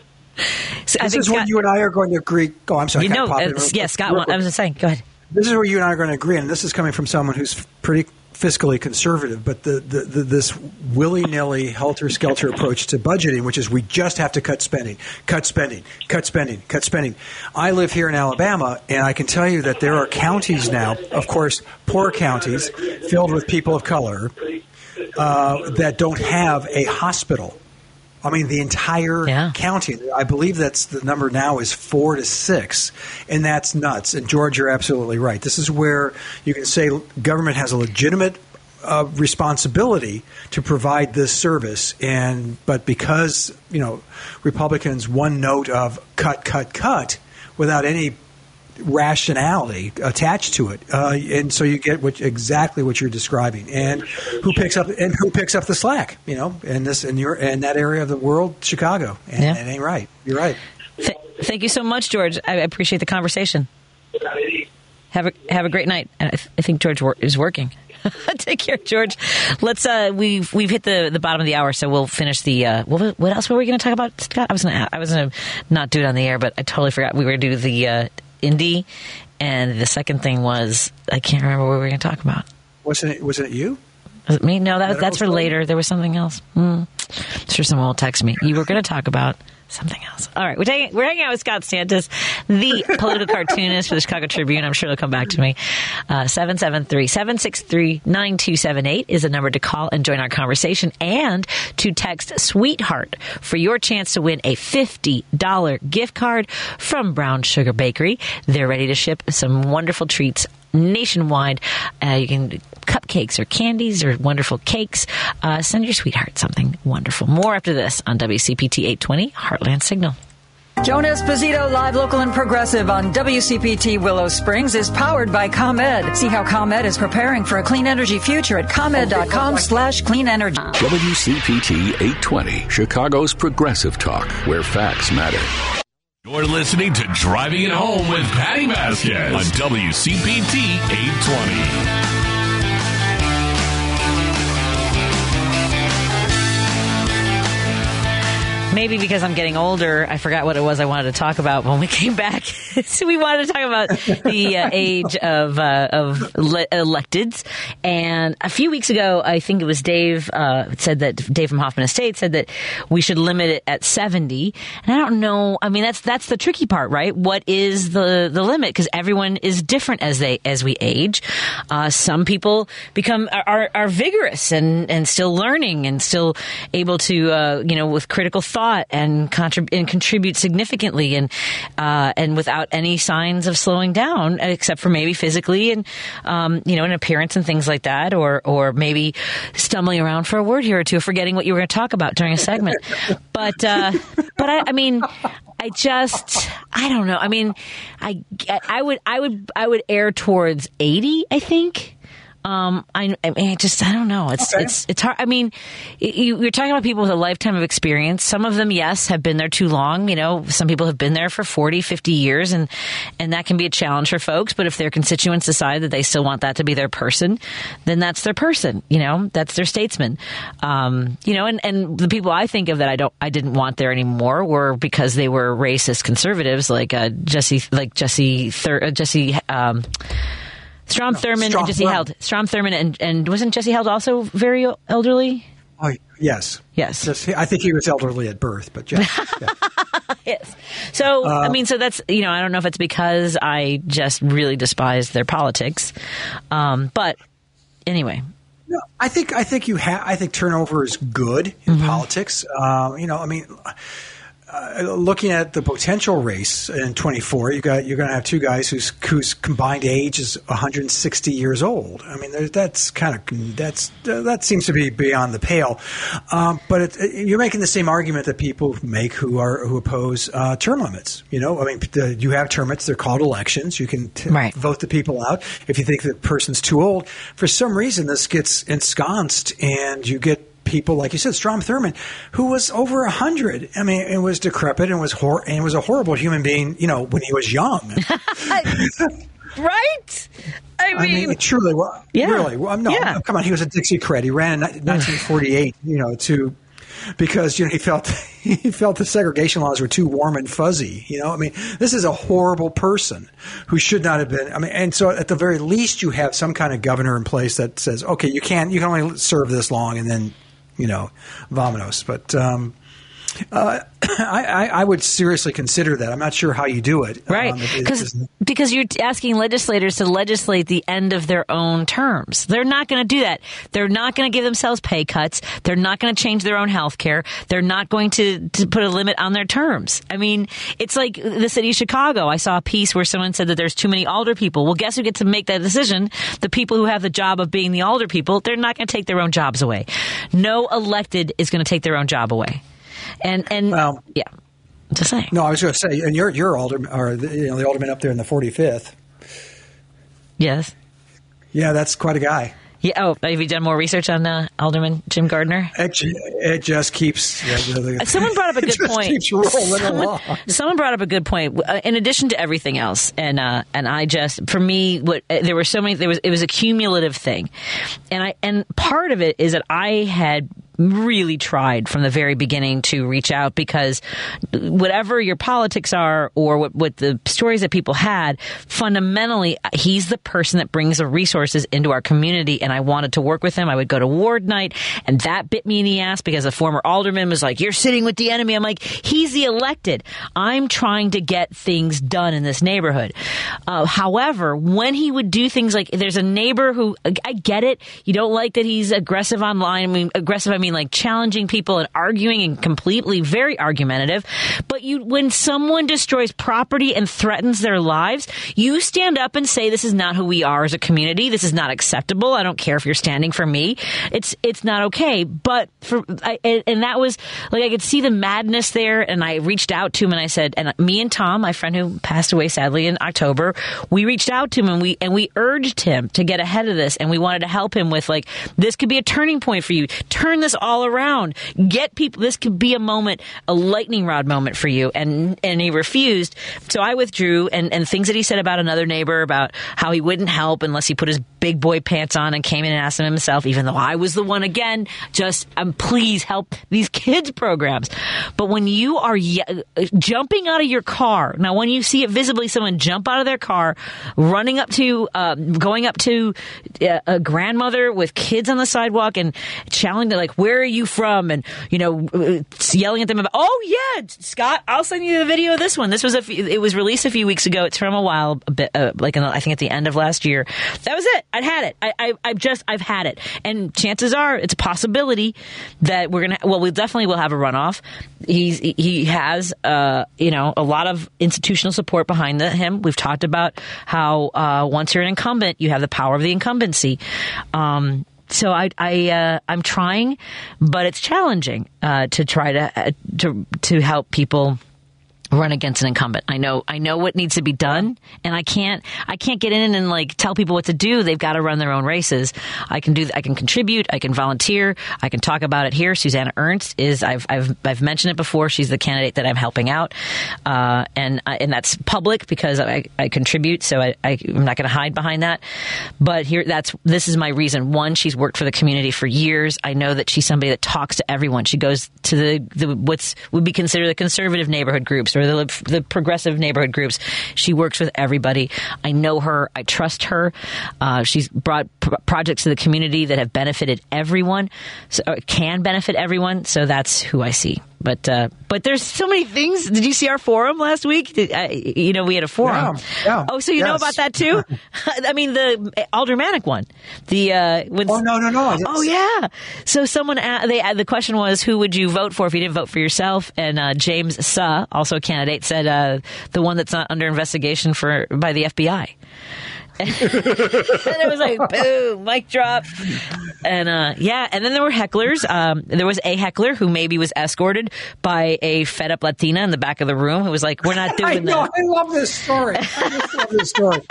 this is where you and I are going to agree. Oh, I'm sorry. You know, pop uh, real yeah. Scott. Real want- I was just saying. Go ahead. This is where you and I are going to agree, and this is coming from someone who's pretty fiscally conservative. But the, the, the this willy nilly, helter skelter approach to budgeting, which is we just have to cut spending, cut spending, cut spending, cut spending. I live here in Alabama, and I can tell you that there are counties now, of course, poor counties filled with people of color uh, that don't have a hospital. I mean, the entire county. I believe that's the number now is four to six, and that's nuts. And George, you're absolutely right. This is where you can say government has a legitimate uh, responsibility to provide this service, and but because you know Republicans one note of cut, cut, cut without any rationality attached to it, uh, and so you get what, exactly what you're describing. And who picks up and who picks up the slack? You know, in this in your in that area of the world, Chicago. And Yeah. it ain't right. You're right. Th- thank you so much, George. I appreciate the conversation. Have a have a great night. And I, th- I think George wor- is working. Take care, George. Let's. Uh, we've we've hit the, the bottom of the hour, so we'll finish the. Uh, what, what else were we going to talk about, Scott? I was going to I was going to not do it on the air, but I totally forgot. We were going to do the uh, indie, and the second thing was I can't remember what we were going to talk about. Wasn't it? Wasn't it you? Was it me? No, that, that's for later. There was something else. Hmm. I'm sure someone will text me. You were going to talk about something else. All right, we're, taking, we're hanging out with Scott Stantis, the political cartoonist for the Chicago Tribune. I'm sure he'll come back to me. Uh, 773-763-9278 is the number to call and join our conversation and to text Sweetheart for your chance to win a $50 gift card from Brown Sugar Bakery. They're ready to ship some wonderful treats nationwide. Uh, you can cupcakes or candies or wonderful cakes. Uh, send your sweetheart something wonderful. More after this on WCPT 820 Heartland Signal. Joan Esposito, live, local, and progressive on WCPT Willow Springs is powered by ComEd. See how ComEd is preparing for a clean energy future at ComEd.com slash clean energy. WCPT 820, Chicago's progressive talk, where facts matter. You're listening to Driving It Home with Patty Vasquez on WCPT 820. Maybe because I'm getting older, I forgot what it was I wanted to talk about when we came back. so we wanted to talk about the uh, age of uh, of le- electeds. And a few weeks ago, I think it was Dave uh, said that Dave from Hoffman Estate said that we should limit it at 70. And I don't know. I mean, that's that's the tricky part, right? What is the the limit? Because everyone is different as they as we age. Uh, some people become are, are vigorous and and still learning and still able to uh, you know with critical thought and, contrib- and contribute significantly and uh, and without any signs of slowing down, except for maybe physically and um, you know an appearance and things like that, or or maybe stumbling around for a word here or two, forgetting what you were going to talk about during a segment. but uh, but I, I mean, I just I don't know. I mean, I I would I would I would err towards eighty. I think. Um, I, I mean, I just, I don't know. It's, Okay. it's, it's hard. I mean, you, you're talking about people with a lifetime of experience. Some of them, yes, have been there too long. You know, some people have been there for 40, 50 years and, and that can be a challenge for folks. But if their constituents decide that they still want that to be their person, then that's their person. You know, that's their statesman. Um, you know, and, and the people I think of that I don't, I didn't want there anymore were because they were racist conservatives like, uh, Jesse, like Jesse, Thur, uh, Jesse, um, Strom Thurmond Strom and Jesse Thurmond. Held. Strom Thurmond and, and wasn't Jesse Helms also very elderly? Oh, yes. Yes. Just- I think he was elderly at birth, but yeah. yeah. yes. So, I Uh, mean, so that's, you know, I don't know if it's because I just really despise their politics. Um, but anyway, No, I think I think you have. I think turnover is good in politics. Um, you know, I mean, uh, looking at the potential race in 24, you got you're going to have two guys whose whose combined age is 160 years old. I mean, that's kind of that's that seems to be beyond the pale. Um, but it, it- you're making the same argument that people make who are who oppose uh, term limits. You know, I mean, the, you have term limits; they're called elections. You can t- Right. vote the people out if you think the person's too old. For some reason, this gets ensconced, and you get people like you said, Strom Thurmond, who was over a hundred. I mean, and was decrepit and was hor- and was a horrible human being. You know, when he was young. right? I I mean, mean, truly, well, Yeah. really. Well, no, Yeah. come on. He was a Dixiecrat. He ran in 1948. You know, to because you know he felt he felt the segregation laws were too warm and fuzzy. You know, I mean, this is a horrible person who should not have been. I mean, and so at the very least, you have some kind of governor in place that says, okay, you can't, you can only serve this long, and then you know, vamonos. But um, uh, I, I, would seriously consider that. I'm not sure how you do it. Right, Um, it- because just- because you're asking legislators to legislate the end of their own terms. They're not going to do that. They're not going to give themselves pay cuts. They're not going to change their own health care. They're not going to, to put a limit on their terms. I mean, it's like the city of Chicago. I saw a piece where someone said that there's too many alder people. Well, guess who gets to make that decision? The people who have the job of being the alder people. They're not going to take their own jobs away. No elected is going to take their own job away. And and Well- yeah, to say. No, I was going to say, and you're you're alderman, or the, you know the alderman up there in the 45th. Yes. Yeah, that's quite a guy. Yeah. Oh, have you done more research on uh, Alderman Jim Gardiner? It, it just keeps. yeah, the- the- Someone brought up a good point. Someone, someone brought up a good point. In addition to everything else, and uh, and I just for me, what uh, there were so many. There was it was a cumulative thing, and I and part of it is that I had really tried from the very beginning to reach out because whatever your politics are or what, what the stories that people had, fundamentally, he's the person that brings the resources into our community. And I wanted to work with him. I would go to ward night and that bit me in the ass because a former alderman was like, you're sitting with the enemy. I'm like, he's the elected. I'm trying to get things done in this neighborhood. Uh, however, when he would do things like there's a neighbor who I get it. You don't like that he's aggressive online. I mean, aggressive. I mean like challenging people and arguing and completely very argumentative. But you, when someone destroys property and threatens their lives, you stand up and say, "This is not who we are as a community. This is not acceptable. I don't care if you're standing for me. It's it's not okay." But for I, and that was like I could see the madness there, and I reached out to him and I said, and me and Tom, my friend who passed away sadly in October, we reached out to him and we and we urged him to get ahead of this, and we wanted to help him with like this could be a turning point for you. Turn this all around. Get people. This could be a moment, a lightning rod moment for you. And and he refused. So I withdrew. And and things that he said about another neighbor about how he wouldn't help unless he put his big boy pants on and came in and asked him himself. Even though I was the one again, just um, please help these kids programs. But when you are ye- jumping out of your car now, when you see it visibly, someone jump out of their car, running up to, uh, going up to uh, a grandmother with kids on the sidewalk and challenging like, where are you from? And, you know, uh, yelling at them about, oh, yeah, Scott, I'll send you the video of this one. This was a, it was released a few weeks ago. It's from a while, a bit, uh, like, I think at the end of last year. That was it. I'd had it. I, I, I've just, I've had it. And chances are it's a possibility that we're to, well, we definitely will have a runoff. He's, he has, uh, you know, a lot of institutional support behind the, him. We've talked about how, uh, once you're an incumbent, you have the power of the incumbency. Um, so I, I uh, I'm trying, but it's challenging uh, to try to uh, to to help people run against an incumbent. I know I know what needs to be done and I can't I can't get in and like tell people what to do. They've got to run their own races. I can do I can contribute, I can volunteer, I can talk about it here. Susanna Ernst is I've I've I've mentioned it before. She's the candidate that I'm helping out. Uh, and uh, and that's public because I, I contribute, so I, I am not going to hide behind that. But here that's this is my reason. One, she's worked for the community for years. I know that she's somebody that talks to everyone. She goes to the, the what's would be considered the conservative neighborhood groups or the, the progressive neighborhood groups. She works with everybody. I know her. I trust her. Uh, she's brought pr- projects to the community that have benefited everyone, so, can benefit everyone. So that's who I see. But uh, but there's so many things. Did you see our forum last week? Did, uh, you know, we had a forum. Yeah, yeah, oh, so you yes. know about that too? I mean, the aldermanic one. The uh, when, oh no no no. Oh yeah. So someone they the question was who would you vote for if you didn't vote for yourself? And uh, James Suh, also candidate, said uh, the one that's not under investigation for by the FBI. and it was like boom, mic drop. And uh, yeah, and then there were hecklers. Um, there was a heckler who maybe was escorted by a fed up Latina in the back of the room who was like, "We're not doing I know, that." I love this story. I just love this story.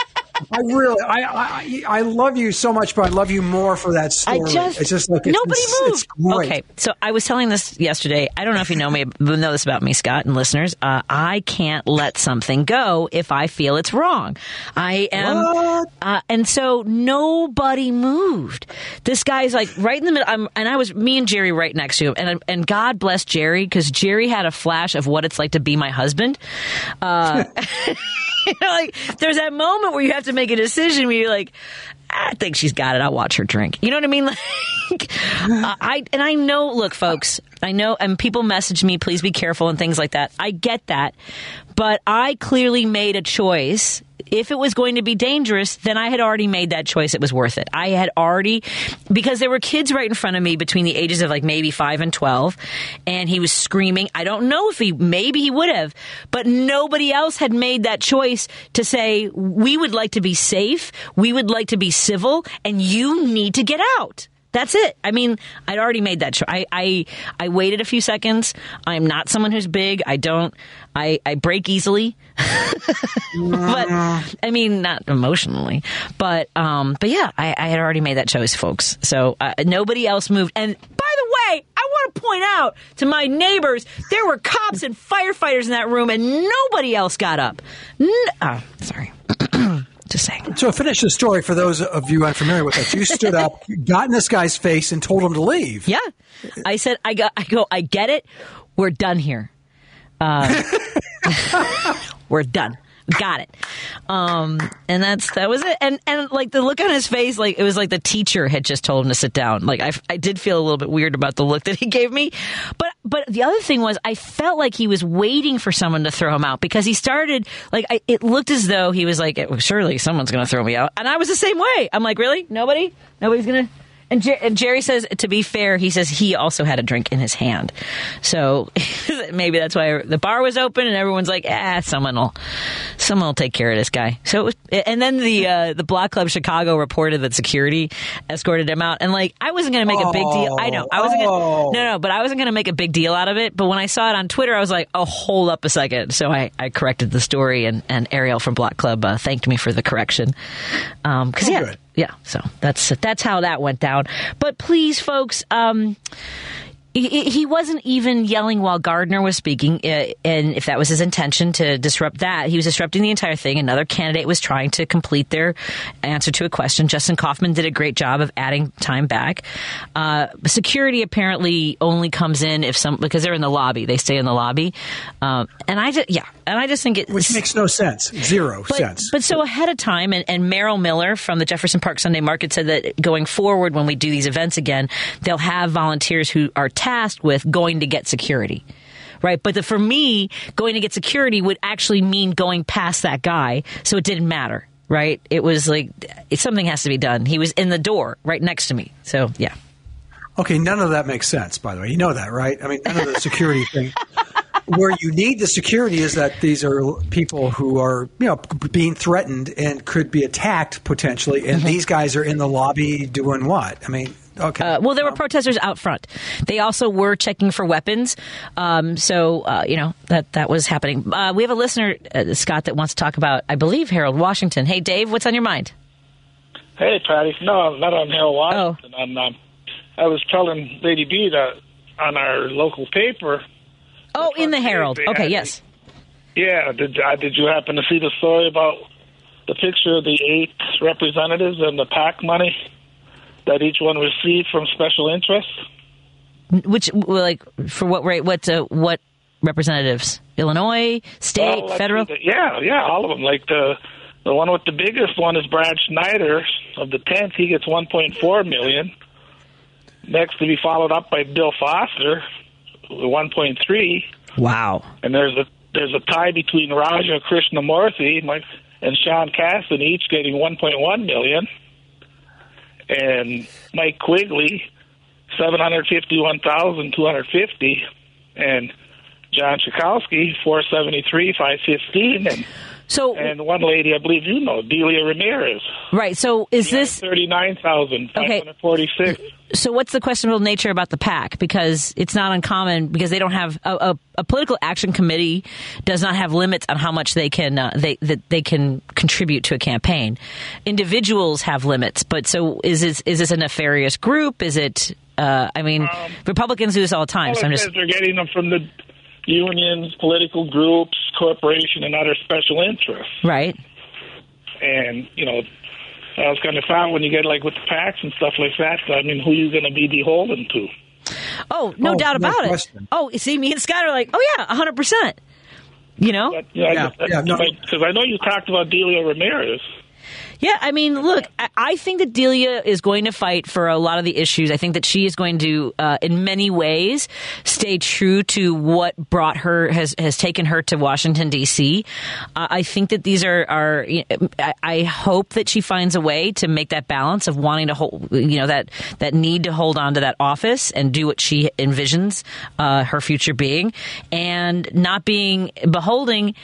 I really, I, I, I love you so much, but I love you more for that story. I just, it's just like it's, nobody it's, moved. It's. Okay, so I was telling this yesterday. I don't know if you know me, know this about me, Scott, and listeners. Uh, I can't let something go if I feel it's wrong. I am, uh, and so nobody moved. This guy's like right in the middle, I'm, and I was me and Jerry right next to him, and and God bless Jerry because Jerry had a flash of what it's like to be my husband. Uh, you know, like there's that moment where you have to make a decision where you're like, I think she's got it. I'll watch her drink. You know what I mean? Like, uh, I and I know. Look, folks, I know, and people message me, please be careful and things like that. I get that, but I clearly made a choice. If it was going to be dangerous, then I had already made that choice. It was worth it. I had already, because there were kids right in front of me between the ages of like maybe five and 12, and he was screaming. I don't know if he, maybe he would have, but nobody else had made that choice to say, we would like to be safe, we would like to be civil, and you need to get out. That's it. I mean, I'd already made that choice. I, I, I waited a few seconds. I'm not someone who's big. I don't, I, I break easily. but, I mean, not emotionally. But, um, but yeah, I, I had already made that choice, folks. So, uh, nobody else moved. And by the way, I want to point out to my neighbors, there were cops and firefighters in that room and nobody else got up. N- oh, sorry. Just saying. So finish the story for those of you unfamiliar with it. You stood up, got in this guy's face, and told him to leave. Yeah, I said, I got, I go, I get it. We're done here. Uh, we're done. Got it. Um, and that's that was it. And and like the look on his face, like it was like the teacher had just told him to sit down. Like I, I did feel a little bit weird about the look that he gave me. But but the other thing was I felt like he was waiting for someone to throw him out because he started like I, it looked as though he was like surely someone's going to throw me out, and I was the same way. I'm like really nobody nobody's to and, Jer- and Jerry says, to be fair, he says he also had a drink in his hand. So maybe that's why the bar was open and everyone's like, ah, someone will, someone will take care of this guy. So, it was, and then the, uh, the Block Club Chicago reported that security escorted him out. And like, I wasn't going to make a big deal. I know. I wasn't Oh. gonna, no, no, but I wasn't going to make a big deal out of it. But when I saw it on Twitter, I was like, oh, hold up a second. So I, I corrected the story and, and Ariel from Block Club uh, thanked me for the correction. Um, cause Oh, yeah. good. Yeah, so that's that's how that went down. But please, folks, um, he, wasn't even yelling while Gardiner was speaking, uh, and if that was his intention to disrupt that, he was disrupting the entire thing. Another candidate was trying to complete their answer to a question. Justin Kaufmann did a great job of adding time back. Uh, security apparently only comes in if some because they're in the lobby. They stay in the lobby, um, and I just yeah, and I just think it Which makes no sense. Zero but, sense. But so ahead of time, and, and Merrill Miller from the Jefferson Park Sunday Market said that going forward, when we do these events again, they'll have volunteers who are tasked with going to get security. Right. But the, for me, going to get security would actually mean going past that guy. So it didn't matter. Right. It was like something has to be done. He was in the door right next to me. So yeah. Okay, none of that makes sense, by the way. You know that, right? I mean, none of the security thing. Where you need the security is that these are people who are, you know, being threatened and could be attacked potentially, and these guys are in the lobby doing what? I mean, okay. Uh, well, there were protesters out front. They also were checking for weapons. Um, so, uh, you know, that, that was happening. Uh, we have a listener, uh, Scott, that wants to talk about, I believe, Harold Washington. Hey, Dave, what's on your mind? Hey, Patty. No, not on Harold Washington. On, um, I was telling Lady B that on our local paper. Oh, in the Herald. Okay, had- yes. Yeah, did uh, did you happen to see the story about the picture of the eight representatives and the PAC money that each one received from special interests? Which, like, for what rate? What, uh, what representatives? Illinois, state, Well, federal? the- yeah, yeah, all of them. Like the the one with the biggest one is Brad Schneider of the tenth. He gets one point four million. Next to be followed up by Bill Foster, one point three. Wow. And there's a there's a tie between Raja Krishnamoorthi Mike, and Sean Casten, each getting 1.1 million, and Mike Quigley 751,250, and Jan Schakowsky 473 515, and so and one lady I believe you know Delia Ramirez Right. So is this 39,546. So what's the questionable nature about the PAC? Because it's not uncommon because they don't have a, a, a political action committee does not have limits on how much they can uh, they that they can contribute to a campaign. Individuals have limits, but so is this is this a nefarious group? Is it? Uh, I mean, Republicans do this all the time. So I'm just they're getting them from the unions, political groups, corporation, and other special interests. right. And you know, I was kind of found when you get like with the PACs and stuff like that. I mean, who are you going to be beholden to? Oh, no Oh, doubt no about question. it. Oh, see, me and Scott are like, oh yeah, a hundred percent. You know, Yeah, yeah. because I know you talked about Delia Ramirez. Yeah, I mean, look, I- think that Delia is going to fight for a lot of the issues. I think that she is going to, uh, in many ways, stay true to what brought her has has taken her to Washington D.C. Uh, I think that these are are. you know, I, I hope that she finds a way to make that balance of wanting to hold, you know, that that need to hold on to that office and do what she envisions uh, her future being, and not being beholding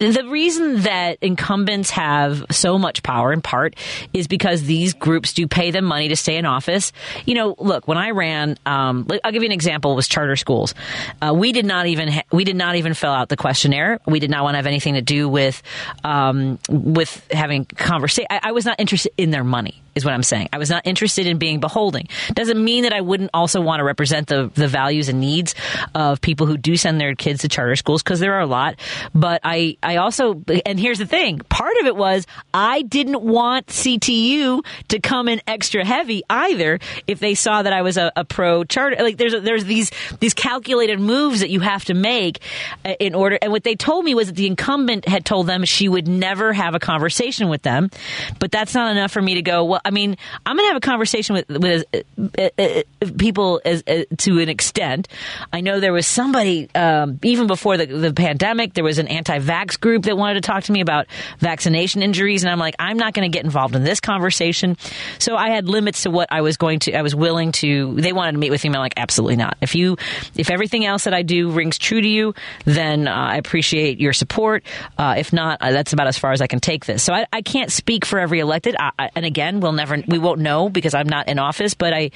the reason that incumbents have so much power in part is because these groups do pay them money to stay in office. You know, look, when I ran, um, I'll give you an example. Was charter schools. Uh, we did not even ha- we did not even fill out the questionnaire. We did not want to have anything to do with um, with having conversation. I, I was not interested in their money. Is what I'm saying. I was not interested in being beholding. Doesn't mean that I wouldn't also want to represent the, the values and needs of people who do send their kids to charter schools because there are a lot. But I, I also, and here's the thing part of it was I didn't want CTU to come in extra heavy either if they saw that I was a, a pro charter. Like there's, there's these, these calculated moves that you have to make uh, in order. And what they told me was that the incumbent had told them she would never have a conversation with them. But that's not enough for me to go, well, I mean, I'm going to have a conversation with, with uh, uh, uh, people as, uh, to an extent. I know there was somebody, um, even before the, the pandemic, there was an anti-vax group that wanted to talk to me about vaccination injuries. And I'm like, I'm not going to get involved in this conversation. So I had limits to what I was going to, I was willing to, they wanted to meet with me. I'm like, absolutely not. If you, if everything else that I do rings true to you, then uh, I appreciate your support. Uh, if not, that's about as far as I can take this. So I, I can't speak for every elected. I, I, and again, we'll never, we won't know because I'm not in office, but I,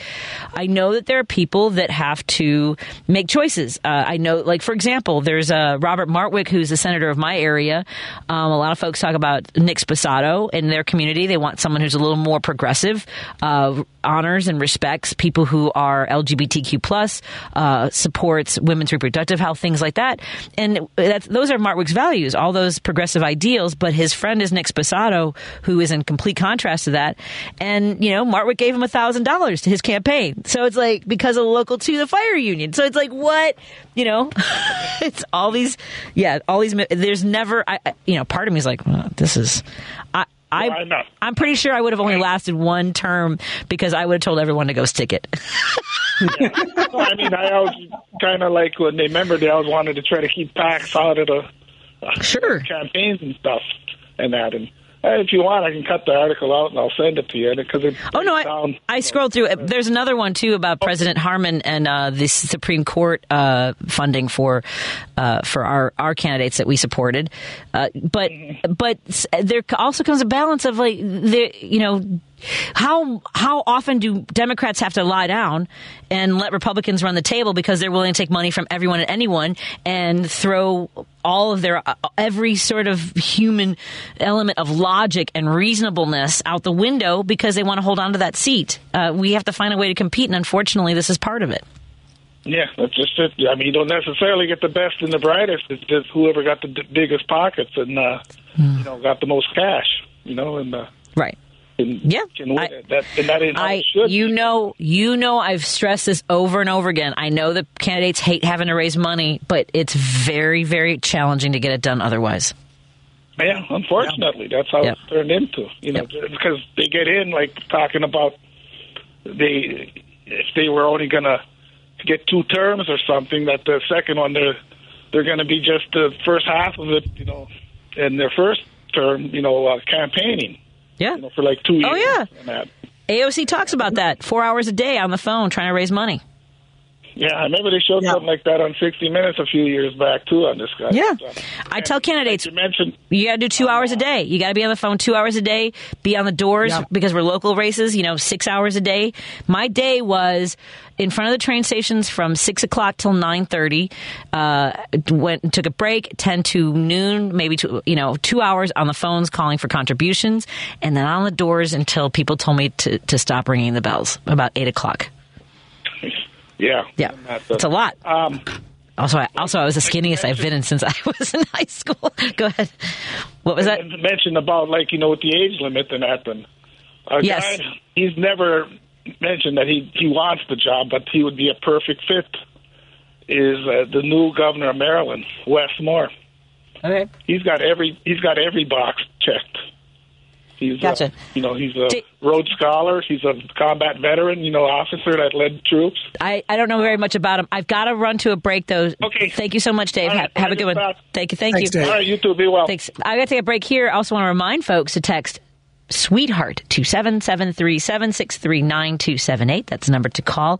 I know that there are people that have to make choices. Uh, I know, like, for example, there's uh, Robert Martwick, who's the senator of my area. Um, a lot of folks talk about Nick Sposato in their community. They want someone who's a little more progressive, uh, honors and respects people who are LGBTQ plus, uh, supports women's reproductive health, things like that. And that's, those are Martwick's values, all those progressive ideals. But his friend is Nick Sposato, who is in complete contrast to that. And, you know, Martwick gave him a thousand dollars to his campaign. So it's like because of local to the fire union. So it's like what, you know, it's all these, yeah, all these, there's never, I, you know, part of me is like, well, this is, I, I, I'm pretty sure I would have only lasted one term because I would have told everyone to go stick it. yeah. I mean, I always kind of like when they remember they always wanted to try to keep PACs out of the uh, sure campaigns and stuff and that. And if you want, I can cut the article out and I'll send it to you because it. Oh no, I, I scrolled through. There's another one too about President Harmon and uh, the Supreme Court uh, funding for uh, for our our candidates that we supported. Uh, but but there also comes a balance of like the you know how how often do Democrats have to lie down and let Republicans run the table because they're willing to take money from everyone and anyone and throw all of their uh, every sort of human element of logic and reasonableness out the window because they want to hold on to that seat. Uh, we have to find a way to compete, and unfortunately, this is part of it. Yeah, that's just it. I mean, you don't necessarily get the best and the brightest. It's just whoever got the d- biggest pockets and uh, mm. you know got the most cash. You know, and uh, right. Can, yeah, can I, that, and that is I, you know, you know, I've stressed this over and over again. I know that candidates hate having to raise money, but it's very, very challenging to get it done otherwise. Yeah, unfortunately, yeah. that's how it's turned into. You know, yep. because they get in like talking about they if they were only going to get two terms or something, that the second one they're they're going to be just the first half of it, you know, in their first term, you know, uh, campaigning. Yeah. You know, for like two oh, years. Oh yeah. AOC talks about that four hours a day on the phone trying to raise money. Yeah, I remember they showed yeah. something like that on 60 Minutes a few years back too on this guy. Yeah, I tell candidates you mentioned you got to do two hours a day. You got to be on the phone two hours a day. Be on the doors yeah. because we're local races. You know, six hours a day. My day was in front of the train stations from six o'clock till nine thirty. Uh, went took a break, ten to noon, maybe two, you know two hours on the phones calling for contributions, and then on the doors until people told me to to stop ringing the bells about eight o'clock. Yeah, yeah, it's a lot. Um, also, I, also, I was the skinniest I've been in since I was in high school. Go ahead. What was that? Mentioned about like you know with the age limit and that, and a yes. guy, he's never mentioned that he he wants the job, but he would be a perfect fit. Is uh, the new governor of Maryland, Wes Moore? Okay. He's got every he's got every box checked. He's gotcha. A, you know, he's a D- Rhodes Scholar. He's a combat veteran. You know, officer that led troops. I, I don't know very much about him. I've got to run to a break though. Okay. Thank you so much, Dave. Right, have, have a good one. Back. Thank you. Thank Thanks, you. Dave. All right, you too. Be well. Thanks. I got to take a break here. I also want to remind folks to text sweetheart to 773-763-9278 that's the number to call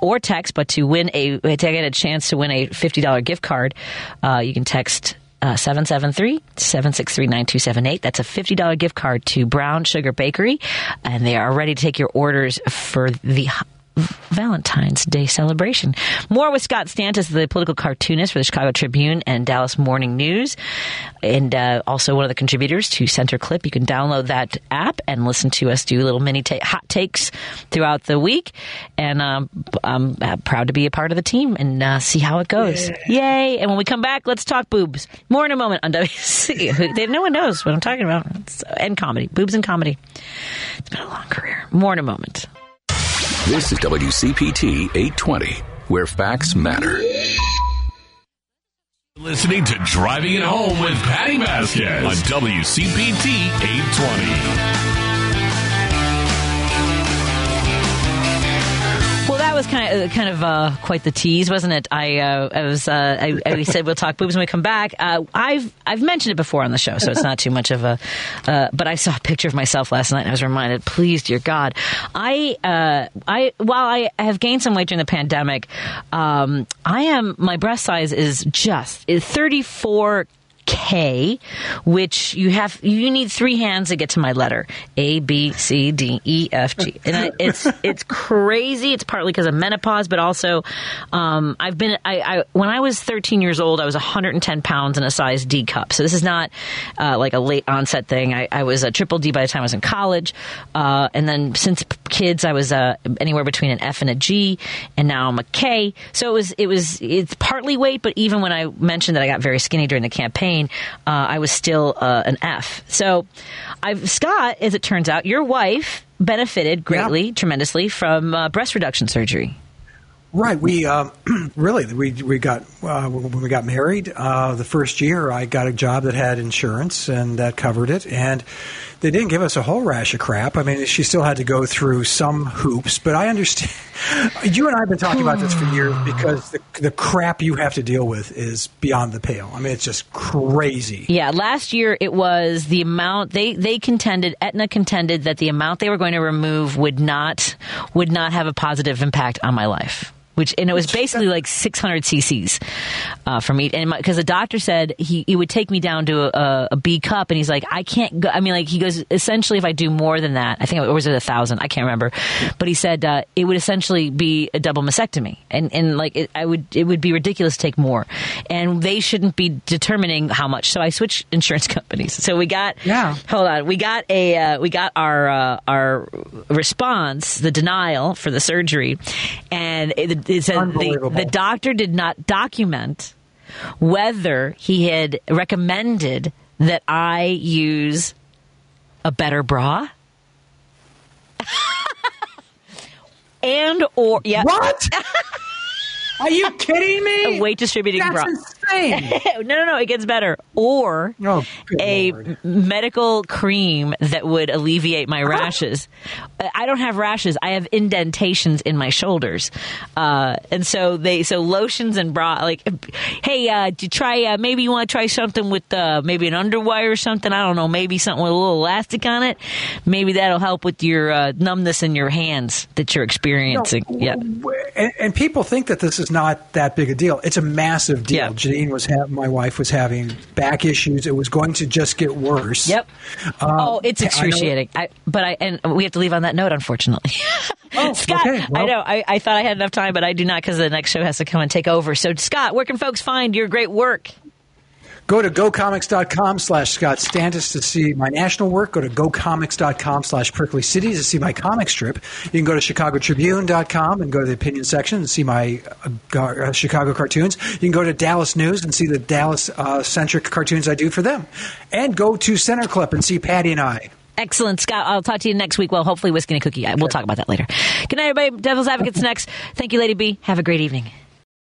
or text but to win a to get a chance to win a $50 gift card uh, you can text uh, 773-763-9278. That's a $50 gift card to Brown Sugar Bakery. And they are ready to take your orders for the Valentine's Day celebration. More with Scott Stantis, the political cartoonist for the Chicago Tribune and Dallas Morning News, and uh, also one of the contributors to Center Clip. You can download that app and listen to us do little mini ta- hot takes throughout the week. And um, I'm proud to be a part of the team and uh, see how it goes. Yay! And when we come back, let's talk boobs. More in a moment on WC. no one knows what I'm talking about. It's, and comedy, boobs and comedy. It's been a long career. More in a moment. This is WCPT 820, where facts matter. Listening to Driving It Home with Patty Vasquez on WCPT 820. Was kind of kind of uh, quite the tease, wasn't it? I, uh, I was uh, I, I said we'll talk boobs when we come back. Uh, I've I've mentioned it before on the show, so it's not too much of a. Uh, but I saw a picture of myself last night, and I was reminded. Please, dear God, I uh, I while I have gained some weight during the pandemic, um, I am my breast size is just thirty four K, which you have you need three hands to get to my letter A B C D E F G, and it's it's crazy. It's partly because of menopause, but also um, I've been I, I, when I was 13 years old, I was 110 pounds in a size D cup. So this is not uh, like a late onset thing. I, I, was a triple D by the time I was in college, uh, and then since kids, I was uh, anywhere between an F and a G, and now I'm a K. So it was it was it's partly weight, but even when I mentioned that I got very skinny during the campaign uh, I was still uh, an F. So, I've, Scott, as it turns out, your wife benefited greatly, yeah. tremendously from uh, breast reduction surgery. Right. We um, really we we got uh, when we got married. Uh, the first year, I got a job that had insurance and that covered it, and they didn't give us a whole rash of crap. I mean, she still had to go through some hoops, but I understand. You and I have been talking about this for years because the, the crap you have to deal with is beyond the pale. I mean, it's just crazy. Yeah, last year it was the amount they they contended. Aetna contended that the amount they were going to remove would not would not have a positive impact on my life which and it was basically like 600 cc's uh, for me and because the doctor said he, he would take me down to a, a B cup and he's like I can't go I mean like he goes essentially if I do more than that I think it was it a thousand I can't remember but he said uh, it would essentially be a double mastectomy and and like it, I would it would be ridiculous to take more and they shouldn't be determining how much so I switched insurance companies. So we got yeah. hold on we got a uh, we got our uh, our response the denial for the surgery and it, it said the, the doctor did not document whether he had recommended that I use a better bra. and or yeah. What? Are you kidding me? A weight distributing That's bra. insane. no, no, no. It gets better. Or oh, a Lord. medical cream that would alleviate my rashes. I don't have rashes. I have indentations in my shoulders, uh, and so they so lotions and bra. Like, hey, uh, do you try? Uh, maybe you want to try something with uh, maybe an underwire or something. I don't know. Maybe something with a little elastic on it. Maybe that'll help with your uh, numbness in your hands that you're experiencing. No, yeah. And, and people think that this is not that big a deal. It's a massive deal. Yeah. Janine was ha- my wife was having back issues. It was going to just get worse. Yep. Um, oh, it's I excruciating. I, but I and we have to leave on that note, unfortunately. Oh, Scott, okay, well- I know. I, I thought I had enough time, but I do not because the next show has to come and take over. So, Scott, where can folks find your great work? Go to gocomics.com slash Scott Stantis to see my national work. Go to gocomics.com slash Prickly City to see my comic strip. You can go to chicagotribune.com and go to the opinion section and see my uh, gar- uh, Chicago cartoons. You can go to Dallas News and see the Dallas-centric cartoons I do for them. And go to Center Clip and see Patty and I. Excellent, Scott. I'll talk to you next week. Well, hopefully, whiskey and a cookie. We'll talk about that later. Good night, everybody. Devil's Advocates next. Thank you, Lady B. Have a great evening.